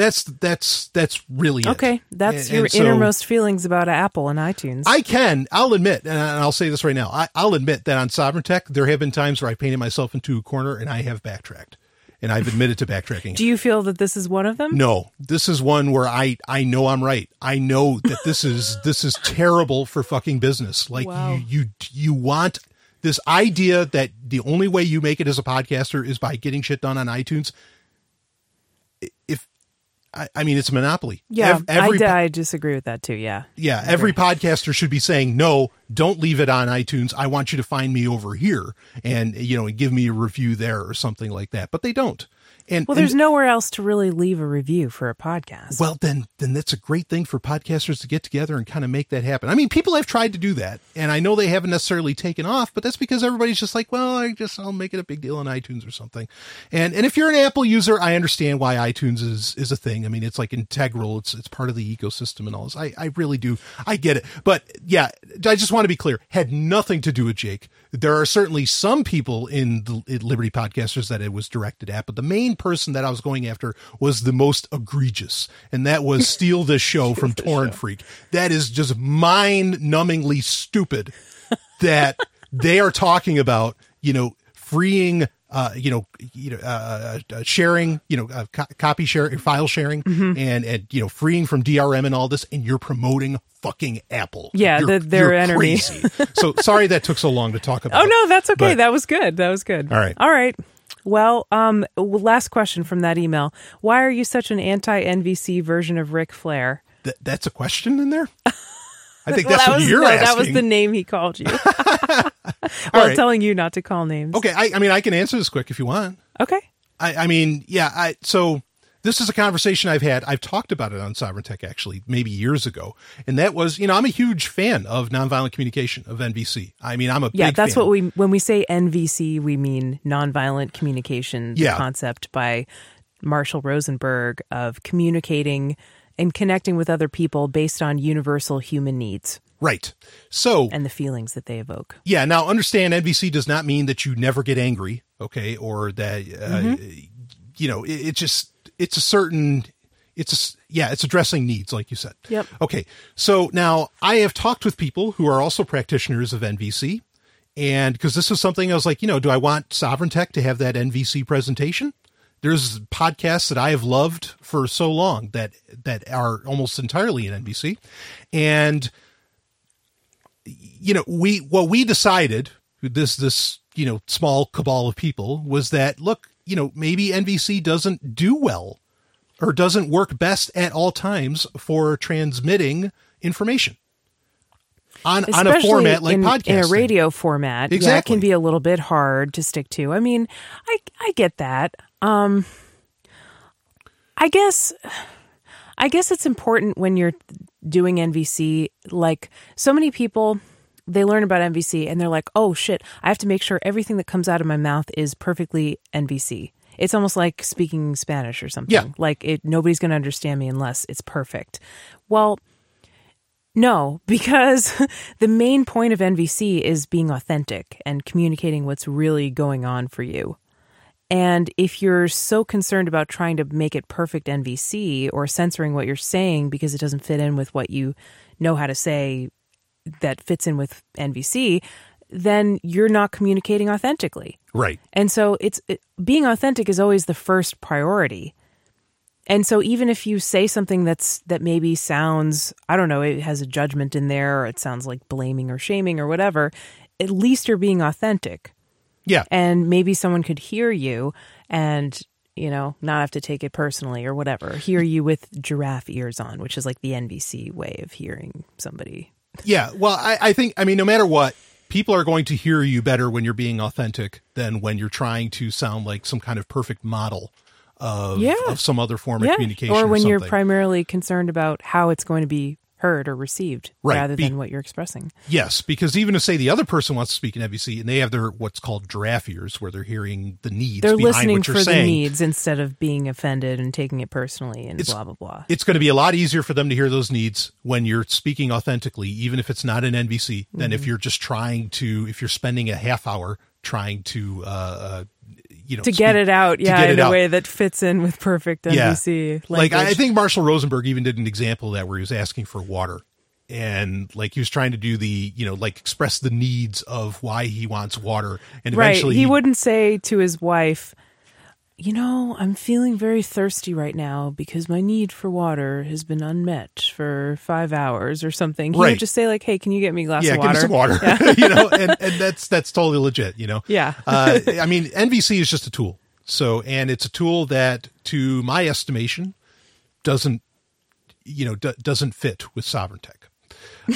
that's that's that's really it. Okay, that's And- your and so innermost feelings about Apple and iTunes. I can, I'll admit, and I'll say this right now, I, I'll admit that on Sovereign Tech, there have been times where I painted myself into a corner and I have backtracked, and I've admitted to backtracking. Do you feel that this is one of them? No, this is one where I I know I'm right. I know that this is this is terrible for fucking business. Like Wow. you you you want this idea that the only way you make it as a podcaster is by getting shit done on iTunes. I, I mean, it's a monopoly. Yeah, Ev- every, I, I disagree with that too. Yeah. yeah, every podcaster should be saying, no, don't leave it on iTunes. I want you to find me over here and, you know, and give me a review there or something like that. But they don't. And Well, and- there's nowhere else to really leave a review for a podcast. well, then, then that's a great thing for podcasters to get together and kind of make that happen. I mean, people have tried to do that, and I know they haven't necessarily taken off, but that's because everybody's just like, well, I just I'll make it a big deal on iTunes or something. And and if you're an Apple user, I understand why iTunes is is a thing. I mean, it's like integral. It's it's part of the ecosystem and all this. I I really do. I get it. But yeah, I just want to be clear. Had nothing to do with Jake. There are certainly some people in the in Liberty podcasters that it was directed at, but the main person that I was going after was the most egregious, and that was Steal This Show from Torrent Freak. That is just mind numbingly stupid that they are talking about, you know, freeing uh, you know, you know, uh, uh, sharing, you know, uh, co- copy sharing, file sharing, Mm-hmm. and and you know, freeing from DRM and all this, and you're promoting fucking Apple. Yeah, You're- the- their enemy. crazy. so sorry that took so long to talk about. Oh no, that's okay. But- that was good. That was good. All right. All right. Well, um, last question from that email. Why are you such an anti NVC version of Ric Flair? Th- that's a question in there. I think Well, that's that what was, you're no, asking. That was the name he called you. well, right. telling you not to call names. okay, I, I mean, I can answer this quick if you want. Okay. I, I mean, yeah. I so this is a conversation I've had. I've talked about it on Sovereign Tech actually, maybe years ago, and that was, you know, I'm a huge fan of nonviolent communication of NVC. I mean, I'm a Yeah, that's fan. what we when we say NVC, we mean nonviolent communication. The Yeah. concept by Marshall Rosenberg of communicating and connecting with other people based on universal human needs right. So and the feelings that they evoke. yeah, now understand NVC does not mean that you never get angry, okay, or that uh, Mm-hmm. you know it, it just it's a certain it's a yeah it's addressing needs like you said. Yep. Okay, so now I have talked with people who are also practitioners of NVC, and because this is something I was like, you know, do I want Sovereign Tech to have that NVC presentation? There's podcasts that I have loved for so long that that are almost entirely in NVC, and you know, we what we decided this this you know small cabal of people was that look, you know, maybe NVC doesn't do well or doesn't work best at all times for transmitting information on on a format like in, podcasting. in a radio format. Yeah, it can be a little bit hard to stick to. I mean, I I get that. Um, I guess I guess it's important when you're doing NVC. Like so many people, they learn about NVC and they're like, "Oh shit! I have to make sure everything that comes out of my mouth is perfectly NVC." It's almost like speaking Spanish or something. Yeah. Like it, nobody's going to understand me unless it's perfect. Well, no, because the main point of NVC is being authentic and communicating what's really going on for you. And if you're so concerned about trying to make it perfect NVC or censoring what you're saying because it doesn't fit in with what you know how to say that fits in with NVC, then you're not communicating authentically. right. And so it's it, being authentic is always the first priority. And so even if you say something that's that maybe sounds, I don't know, it has a judgment in there or it sounds like blaming or shaming or whatever, at least you're being authentic. Yeah. And maybe someone could hear you and, you know, not have to take it personally or whatever. Hear you with giraffe ears on, which is like the NVC way of hearing somebody. Yeah. Well, I, I think, I mean, no matter what, people are going to hear you better when you're being authentic than when you're trying to sound like some kind of perfect model of, Yeah. of some other form of communication. Or when you're primarily concerned about how it's going to be heard or received Right. rather Be- than what you're expressing. Yes, because even if say the other person wants to speak in NVC and they have their what's called draft ears, where they're hearing the needs They're behind listening what for you're the saying, needs instead of being offended and taking it personally and It's- blah blah blah. it's going to be a lot easier for them to hear those needs when you're speaking authentically, even if it's not an NVC, than Mm-hmm. if you're just trying to if you're spending a half hour trying to uh, uh you know to get speak- it out, yeah, in a out. way that fits in with perfect Yeah. Like I, think Marshall Rosenberg even did an example of that where he was asking for water and like he was trying to do the you know like express the needs of why he wants water and right. eventually He wouldn't say to his wife, "You know, I'm feeling very thirsty right now because my need for water has been unmet for five hours or something." He Right. would just say, "Like, hey, can you get me a glass yeah of give water?" me some water you know and, and that's that's totally legit you know Yeah. uh, i mean nvc is just a tool so and it's a tool that to my estimation doesn't you know d- doesn't fit with sovereign tech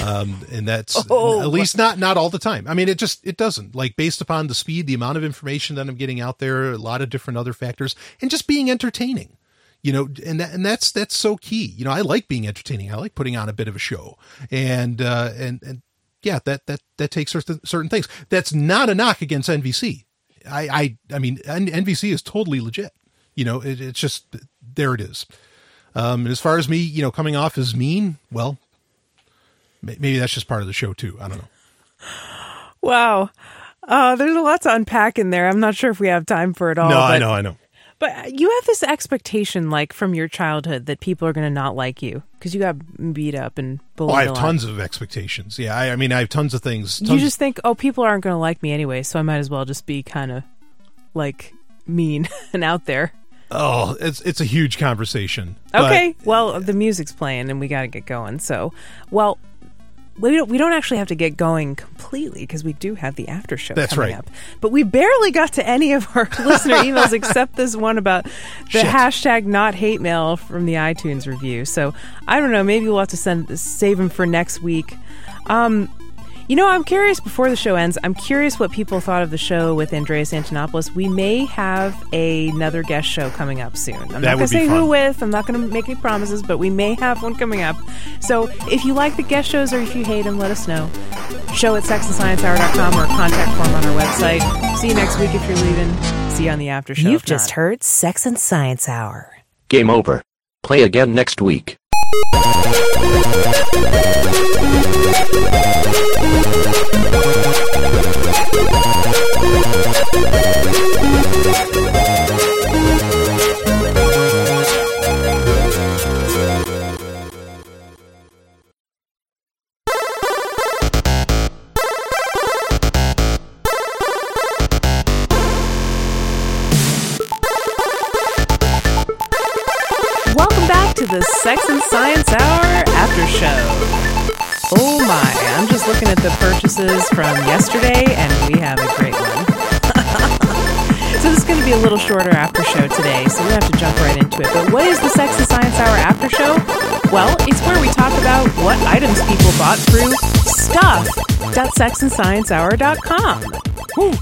um and that's Oh. at least not not all the time. I mean it just it doesn't. Like based upon the speed the amount of information that i'm getting out there a lot of different other factors and just being entertaining you know and that, and that's that's so key. You know i like being entertaining. I like putting on a bit of a show. And uh and and yeah that that that takes certain certain things. That's not a knock against nvc i i i mean nvc is totally legit. You know it, it's just there it is. Um and as far as me you know coming off as mean well maybe that's just part of the show too i don't know Wow. Uh, there's a lot to unpack in there. I'm not sure if we have time for it all. no i know i know But you have this expectation, like from your childhood, that people are going to not like you because you got beat up and bullied. Oh, I a have tons of expectations. Yeah, I, I mean, I have tons of things. Tons You just think, oh, people aren't going to like me anyway, so I might as well just be kind of like mean and out there. oh, it's it's a huge conversation. But- Okay, well, the music's playing and we got to get going. So, well, we don't, we don't actually have to get going completely because we do have the after show That's coming right. up. But we barely got to any of our listener emails except this one about the Shit. hashtag not hate mail from the iTunes review. So I don't know. Maybe we'll have to send save them for next week. Um, you know, I'm curious before the show ends, I'm curious what people thought of the show with Andreas Antonopoulos. We may have another guest show coming up soon. I'm not going to would be say who with, I'm not going to make any promises, but we may have one coming up. So if you like the guest shows or if you hate them, let us know. Show at sexandsciencehour.com or contact form on our website. See you next week if you're leaving. See you on the after show. You've just not. heard Sex and Science Hour. Game over. Play again next week. Welcome Sex and Science Hour after show. Oh my, I'm just looking at the purchases from yesterday and we have a great to be a little shorter after show today, so we have to jump right into it. But what is the Sex and Science Hour after show? Well, it's where we talk about what items people bought through stuff.sexandsciencehour.com.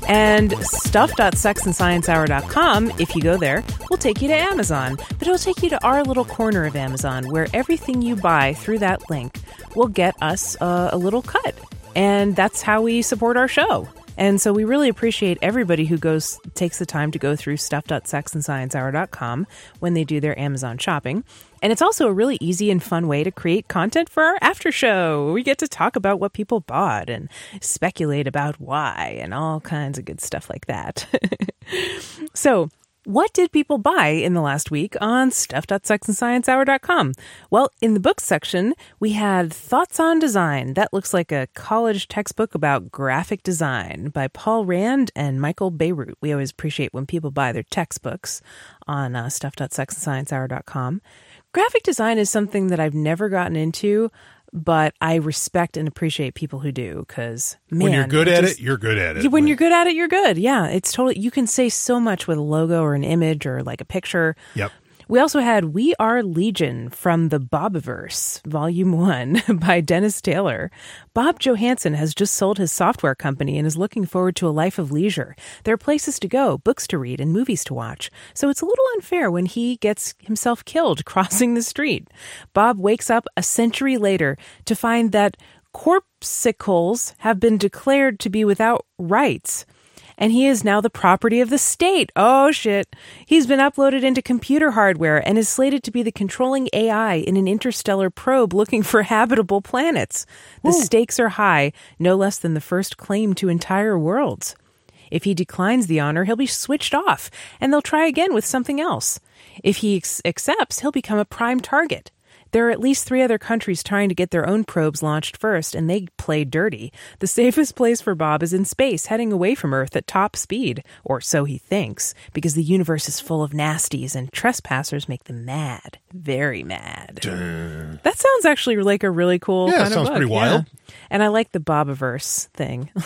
And stuff.sexandsciencehour.com, if you go there, will take you to Amazon. But it'll take you to our little corner of Amazon where everything you buy through that link will get us uh, a little cut. And that's how we support our show. And so we really appreciate everybody who goes takes the time to go through stuff.sexandsciencehour.com when they do their Amazon shopping. And it's also a really easy and fun way to create content for our after show. We get to talk about what people bought and speculate about why and all kinds of good stuff like that. so, what did people buy in the last week on stuff.sexandsciencehour.com? Well, in the books section, we had Thoughts on Design. That looks like a college textbook about graphic design by Paul Rand and Michael Bierut. We always appreciate when people buy their textbooks on uh, stuff.sexandsciencehour.com. Graphic design is something that I've never gotten into, but I respect and appreciate people who do because, when you're good at just- it, you're good at it. when you're good at it, you're good. Yeah, it's totally. You can say so much with a logo or an image or like a picture. Yep. We also had We Are Legion from the Bobiverse, Volume 1 by Dennis Taylor. Bob Johansson has just sold his software company and is looking forward to a life of leisure. There are places to go, books to read, and movies to watch. So it's a little unfair when he gets himself killed crossing the street. Bob wakes up a century later to find that corpsicles have been declared to be without rights and he is now the property of the state. Oh shit. He's been uploaded into computer hardware and is slated to be the controlling AI in an interstellar probe looking for habitable planets. The stakes are high, no less than the first claim to entire worlds. If he declines the honor, he'll be switched off and they'll try again with something else. If he ex- accepts, he'll become a prime target. There are at least three other countries trying to get their own probes launched first, and they play dirty. The safest place for Bob is in space, heading away from Earth at top speed, or so he thinks, because the universe is full of nasties and trespassers make them mad. Very mad. That sounds actually like a really cool Yeah, it kind of sounds pretty wild. And I like the Bobiverse thing.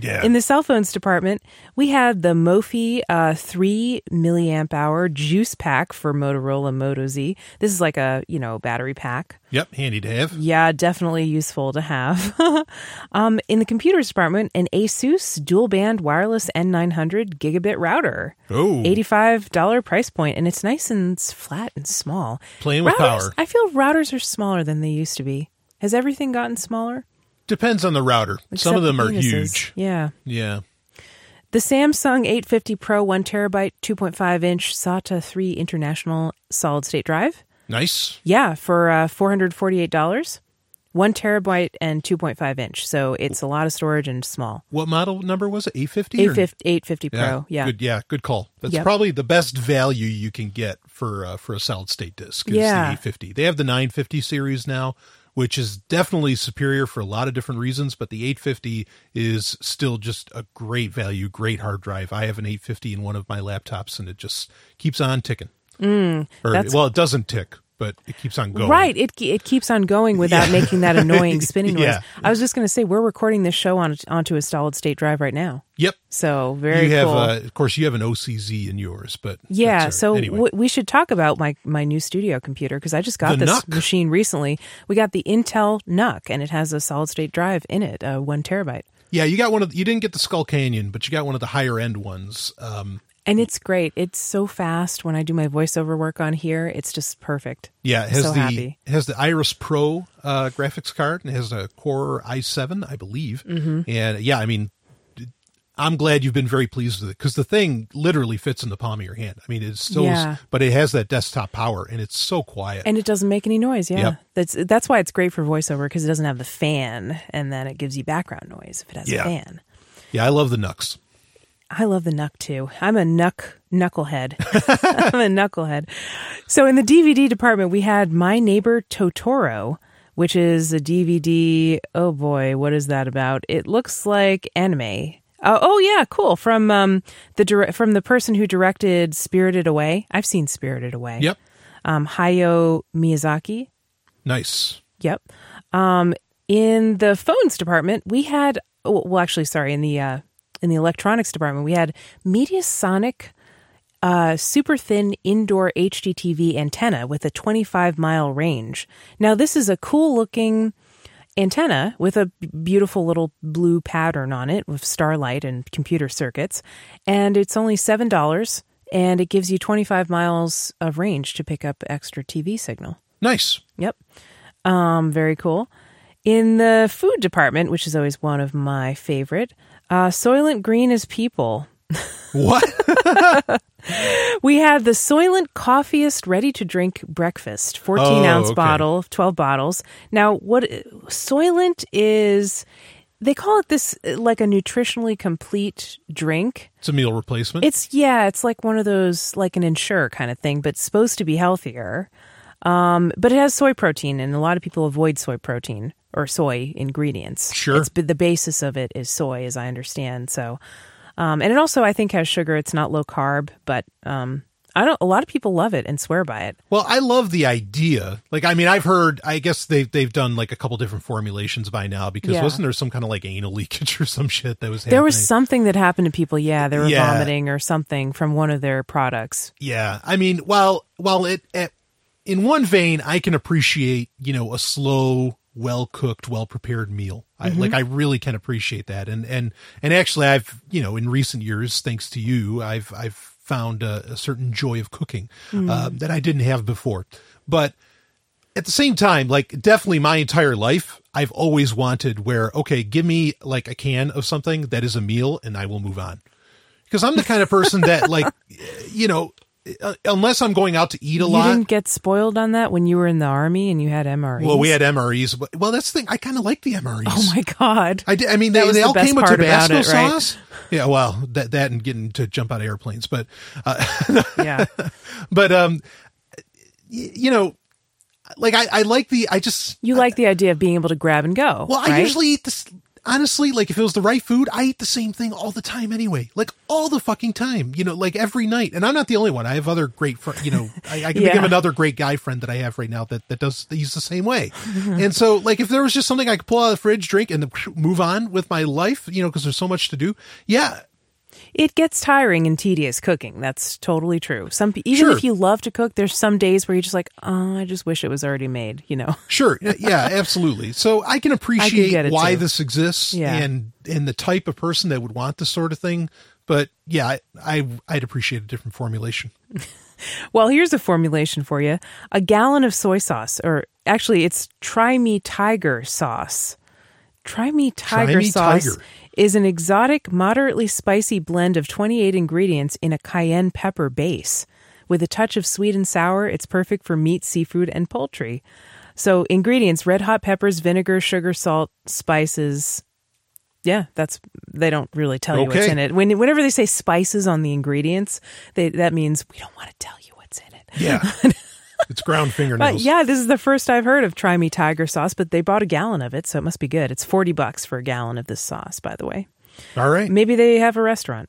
Yeah. In the cell phones department, we had the Mophie uh, 3 milliamp hour juice pack for Motorola Moto Z. This is like a, you know, battery pack. yep. Handy to have. Yeah, definitely useful to have. um, in the computers department, an Asus dual band wireless N900 gigabit router. Oh. $85 price point, and it's nice and flat and small. Playing with Routers- power. I feel routers are smaller than they used to be. Has everything gotten smaller? Depends on the router. Some of them the are huge. Yeah. Yeah. The Samsung 850 Pro 1 terabyte 2.5 inch SATA 3 international solid state drive. Nice. Yeah, for uh, $448. one terabyte and 2.5 inch. So it's a lot of storage and small. What model number was it? 850? 850, 850 Pro. Yeah. Good, yeah, good call. That's Yep. probably the best value you can get for uh, for a solid state disk. Is Yeah. the 850. They have the 950 series now, which is definitely superior for a lot of different reasons. But the 850 is still just a great value, great hard drive. I have an 850 in one of my laptops, and it just keeps on ticking. Or Mm, that's- well, it doesn't tick, but it keeps on going. Right. It it keeps on going without Yeah. making that annoying spinning noise. Yeah. I was just going to say we're recording this show on onto a solid state drive right now. Yep. So very you have, cool. uh, of course, you have an OCZ in yours, but yeah. So. Anyway. w- we should talk about my my new studio computer because I just got The this NUC? machine recently. We got the Intel NUC and it has a solid state drive in it, uh, one terabyte. Yeah, you got one of the, you didn't get the Skull Canyon, but you got one of the higher end ones. Um, And it's great. It's so fast when I do my voiceover work on here. It's just perfect. yeah, it has So the happy. it has the Iris Pro uh, graphics card and it has a Core i7, I believe. Mm-hmm. And yeah, I mean, I'm glad you've been very pleased with it because the thing literally fits in the palm of your hand. I mean, it's so, Yeah. but it has that desktop power and it's so quiet. And it doesn't make any noise. Yeah, Yep. that's that's why it's great for voiceover because it doesn't have the fan, and then it gives you background noise if it has Yeah. a fan. yeah, I love the Nux. I love the Nuck too. I'm a Nuck knucklehead. I'm a knucklehead. So in the DVD department, we had My Neighbor Totoro, which is a DVD. Oh boy, what is that about? It looks like anime. Oh, oh yeah, cool. From um the dir- from the person who directed Spirited Away. I've seen Spirited Away. Yep. Um, Hayao Miyazaki. Nice. Yep. Um, in the phones department, we had oh, well, actually, sorry, in the uh, in the electronics department, we had Mediasonic uh, super thin indoor HDTV antenna with a 25 mile range. Now, this is a cool looking antenna with a beautiful little blue pattern on it with starlight and computer circuits, and it's only seven dollars. And it gives you 25 miles of range to pick up extra TV signal. Nice. Yep. Um, very cool. In the food department, which is always one of my favorite, uh, Soylent Green is people. What? We had the Soylent Coffiest ready to drink breakfast, 14 Oh, ounce okay. bottle, 12 bottles. Now, what Soylent is, they call it this like a nutritionally complete drink. it's a meal replacement. It's yeah, it's like one of those like an Ensure kind of thing, but supposed to be healthier. Um, but it has soy protein, and a lot of people avoid soy protein or soy ingredients. Sure. it's the basis of it is soy, as I understand. So, um, and it also I think has sugar. It's not low carb, but um, I don't. A lot of people love it and swear by it. Well, I love the idea. Like, I mean, I've heard. I guess they've they've done like a couple different formulations by now. Because Yeah. wasn't there some kind of like anal leakage or some shit that was? There was something that happened to people. Yeah, they were Yeah. vomiting or something from one of their products. Yeah, I mean, while while it, it in one vein, I can appreciate you know a slow, well cooked, well prepared meal. I like I really can appreciate that, and and and actually, I've you know in recent years, thanks to you, I've I've found a, a certain joy of cooking uh, that I didn't have before, but. At the same time, like definitely my entire life, I've always wanted where, okay, give me like a can of something that is a meal and I will move on because I'm the kind of person that like you know unless I'm going out to eat a You lot. You didn't get spoiled on that when you were in the army and you had MREs. Well, we had MREs. But, well, that's the thing. I kind of like the MREs. Oh my god! I, did, I mean, That they, they the all came with Tabasco it, right? sauce. Yeah, well, that that and getting to jump out of airplanes, but uh, yeah. but um, y- you know, like I, I like the I just You like the idea of being able to grab and go. Well, I right? usually eat this. Honestly, like if it was the right food, I eat the same thing all the time anyway. Like all the fucking time, you know, like every night. And I'm not the only one. I have other great, fr- you know, I, I can think of another great guy friend that I have right now that that does he's the same way. Mm-hmm. and so, like, if there was just something I could pull out of the fridge, drink, and move on with my life, you know, because there's so much to do. Yeah, it gets tiring and tedious cooking. That's totally true. Some even Sure. if you love to cook, there's some days where you're just like, oh, I just wish it was already made. You know. Sure. Yeah, absolutely. So I can appreciate get it, why too. this exists Yeah. and and the type of person that would want this sort of thing. But yeah, I, I I'd appreciate a different formulation. Well, here's a formulation for you: a gallon of soy sauce, or actually, it's Try Me Tiger sauce. Try Me Tiger Me sauce Tiger. is an exotic, moderately spicy blend of 28 ingredients in a cayenne pepper base. With a touch of sweet and sour, it's perfect for meat, seafood, and poultry. So ingredients: red hot peppers, vinegar, sugar, salt, spices. Yeah, that's they don't really tell you what's Okay. in it. When whenever they say spices on the ingredients, they that means we don't want to tell you what's in it. Yeah. it's ground fingernails. But yeah, this is the first I've heard of Try Me Tiger sauce, but they bought a gallon of it, so it must be good. It's 40 bucks for a gallon of this sauce, by the way. All right. Maybe they have a restaurant.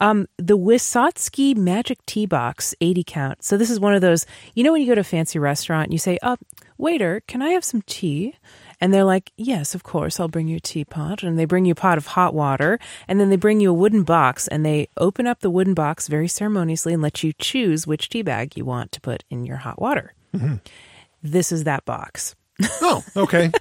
Um, the Wissotzky Magic Tea Box, 80 count. So this is one of those, you know, when you go to a fancy restaurant and you say, oh, waiter, can I have some tea? And they're like, yes, of course, I'll bring you a teapot. And they bring you a pot of hot water. And then they bring you a wooden box and they open up the wooden box very ceremoniously and let you choose which tea bag you want to put in your hot water. Mm-hmm. This is that box. Oh, okay.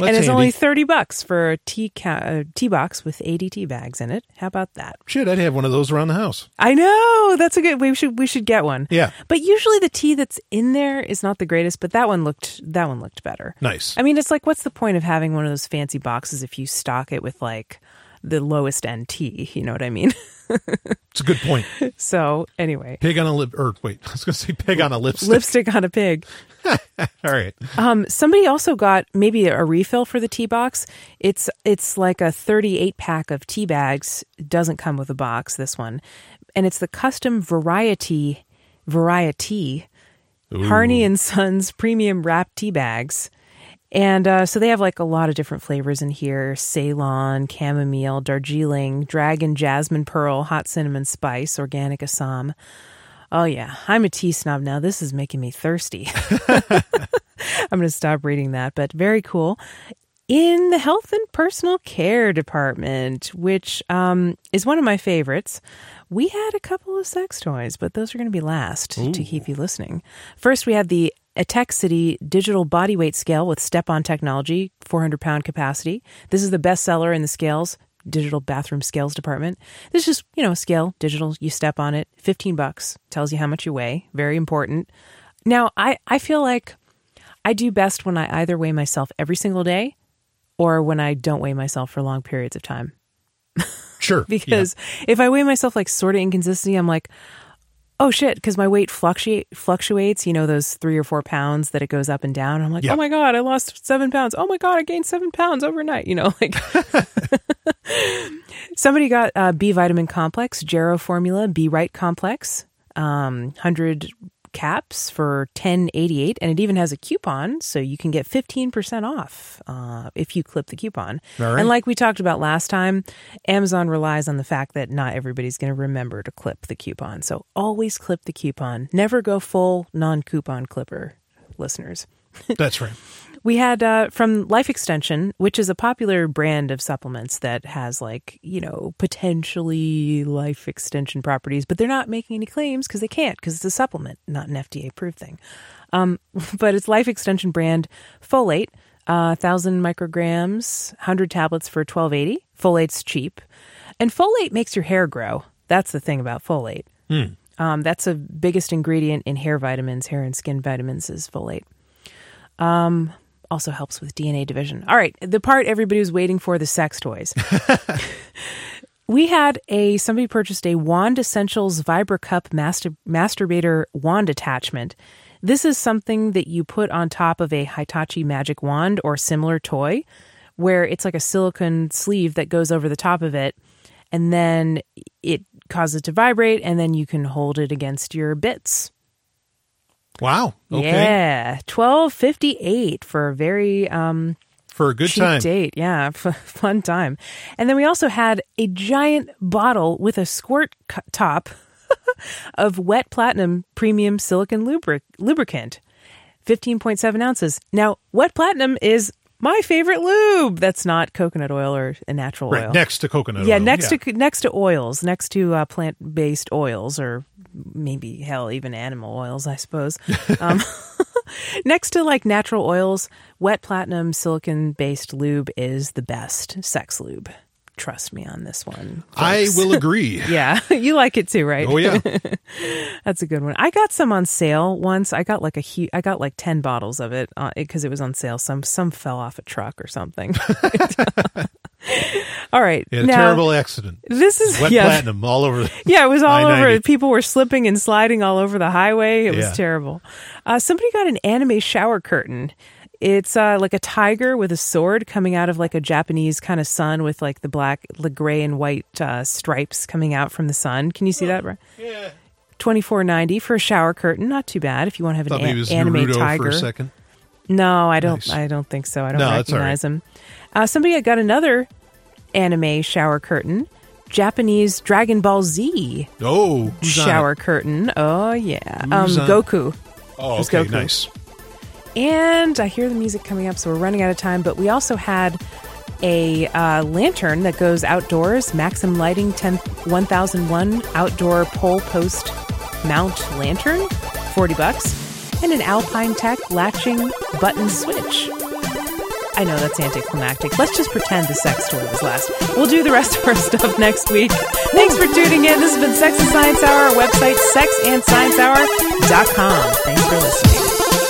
And it's handy. only 30 bucks for a tea, ca- uh, tea box with 80 tea bags in it. How about that? Shit, I'd have one of those around the house. I know that's a good. We should we should get one. Yeah. But usually the tea that's in there is not the greatest. But that one looked that one looked better. Nice. I mean, it's like, what's the point of having one of those fancy boxes if you stock it with like the lowest end tea? You know what I mean? It's a good point. so anyway, Pig on a lip, or wait, I was going to say pig on a lipstick. lipstick on a pig. All right. Um, somebody also got maybe a refill for the tea box. It's it's like a 38 pack of tea bags. It doesn't come with a box. This one, and it's the custom variety variety Harney and Sons premium wrap tea bags. And uh, so they have like a lot of different flavors in here Ceylon, chamomile, Darjeeling, dragon, jasmine pearl, hot cinnamon spice, organic Assam. Oh, yeah. I'm a tea snob now. This is making me thirsty. I'm going to stop reading that, but very cool. In the health and personal care department, which um, is one of my favorites, we had a couple of sex toys, but those are going to be last to keep you listening. First, we had the Etekcity digital body weight scale with step on technology, 400 pound capacity. This is the best seller in the scales, digital bathroom scales department. This is just, you know, a scale, digital, you step on it, 15 bucks, tells you how much you weigh, very important. Now, I, I feel like I do best when I either weigh myself every single day or when I don't weigh myself for long periods of time. Sure. Because if I weigh myself like sort of inconsistently, I'm like, oh shit, because my weight fluctuate fluctuates. You know those three or four pounds that it goes up and down. I'm like, Yeah. oh my god, I lost seven pounds. Oh my god, I gained seven pounds overnight. You know, like somebody got uh, B vitamin complex, Gero formula, B right complex, um, hundred caps for ten eighty eight, and it even has a coupon, so you can get fifteen percent off uh, if you clip the coupon. Right. And like we talked about last time, Amazon relies on the fact that not everybody's going to remember to clip the coupon, so always clip the coupon. Never go full non coupon clipper, listeners. That's right. We had uh, from Life Extension, which is a popular brand of supplements that has like, you know, potentially life extension properties, but they're not making any claims because they can't because it's a supplement, not an FDA approved thing. Um, but it's Life Extension brand folate, uh, 1,000 micrograms, 100 tablets for 1280. Folate's cheap. And folate makes your hair grow. That's the thing about folate. Um, that's the biggest ingredient in hair vitamins, hair and skin vitamins is folate also helps with DNA division. All right, the part everybody was waiting for the sex toys. we had a somebody purchased a Wand Essentials Vibra Cup master, masturbator wand attachment. This is something that you put on top of a Hitachi magic wand or similar toy where it's like a silicone sleeve that goes over the top of it and then it causes it to vibrate and then you can hold it against your bits. Wow. Okay. Yeah, twelve fifty eight for a very um, For a good cheap time. date. Yeah, fun time. And then we also had a giant bottle with a squirt cu- top of wet platinum premium silicon lubric- lubricant, fifteen point seven ounces. Now, wet platinum is my favorite lube. That's not coconut oil or a natural Right. oil. Next to coconut yeah, oil. next to next to oils, next to uh, plant based oils, or maybe hell, even animal oils, I suppose. um, next to like natural oils, wet platinum silicon based lube is the best sex lube. Trust me on this one. I will agree. Yeah, you like it too, right? Oh yeah. That's a good one. I got some on sale once. I got like a huge. I got like ten bottles of it because it was on sale. Some some fell off a truck or something. All right. A now, terrible accident. This is Wet yeah, platinum all over. Yeah, it was all over. I-90. People were slipping and sliding all over the highway. It was terrible. Uh, somebody got an anime shower curtain. It's uh, like a tiger with a sword coming out of like a Japanese kind of sun with like the black, the gray and white uh, stripes coming out from the sun. Can you see that? Yeah. Twenty four ninety for a shower curtain. Not too bad if you want to have Thought an a- anime Naruto tiger. for a second. No, I don't. Nice. I don't think so. I don't No, recognize him. Uh, somebody got another anime shower curtain. Japanese Dragon Ball Z Oh, shower curtain. Oh yeah, um, Goku. Oh, okay, Goku? nice. And I hear the music coming up, so we're running out of time. But we also had a uh, lantern that goes outdoors, Maxim Lighting 10, 1001 outdoor pole post mount lantern, 40 bucks, and an Alpine Tech latching button switch. I know that's anticlimactic. Let's just pretend the sex story was last. We'll do the rest of our stuff next week. Thanks for tuning in. This has been Sex and Science Hour. Our website, sexandsciencehour.com. Thanks for listening.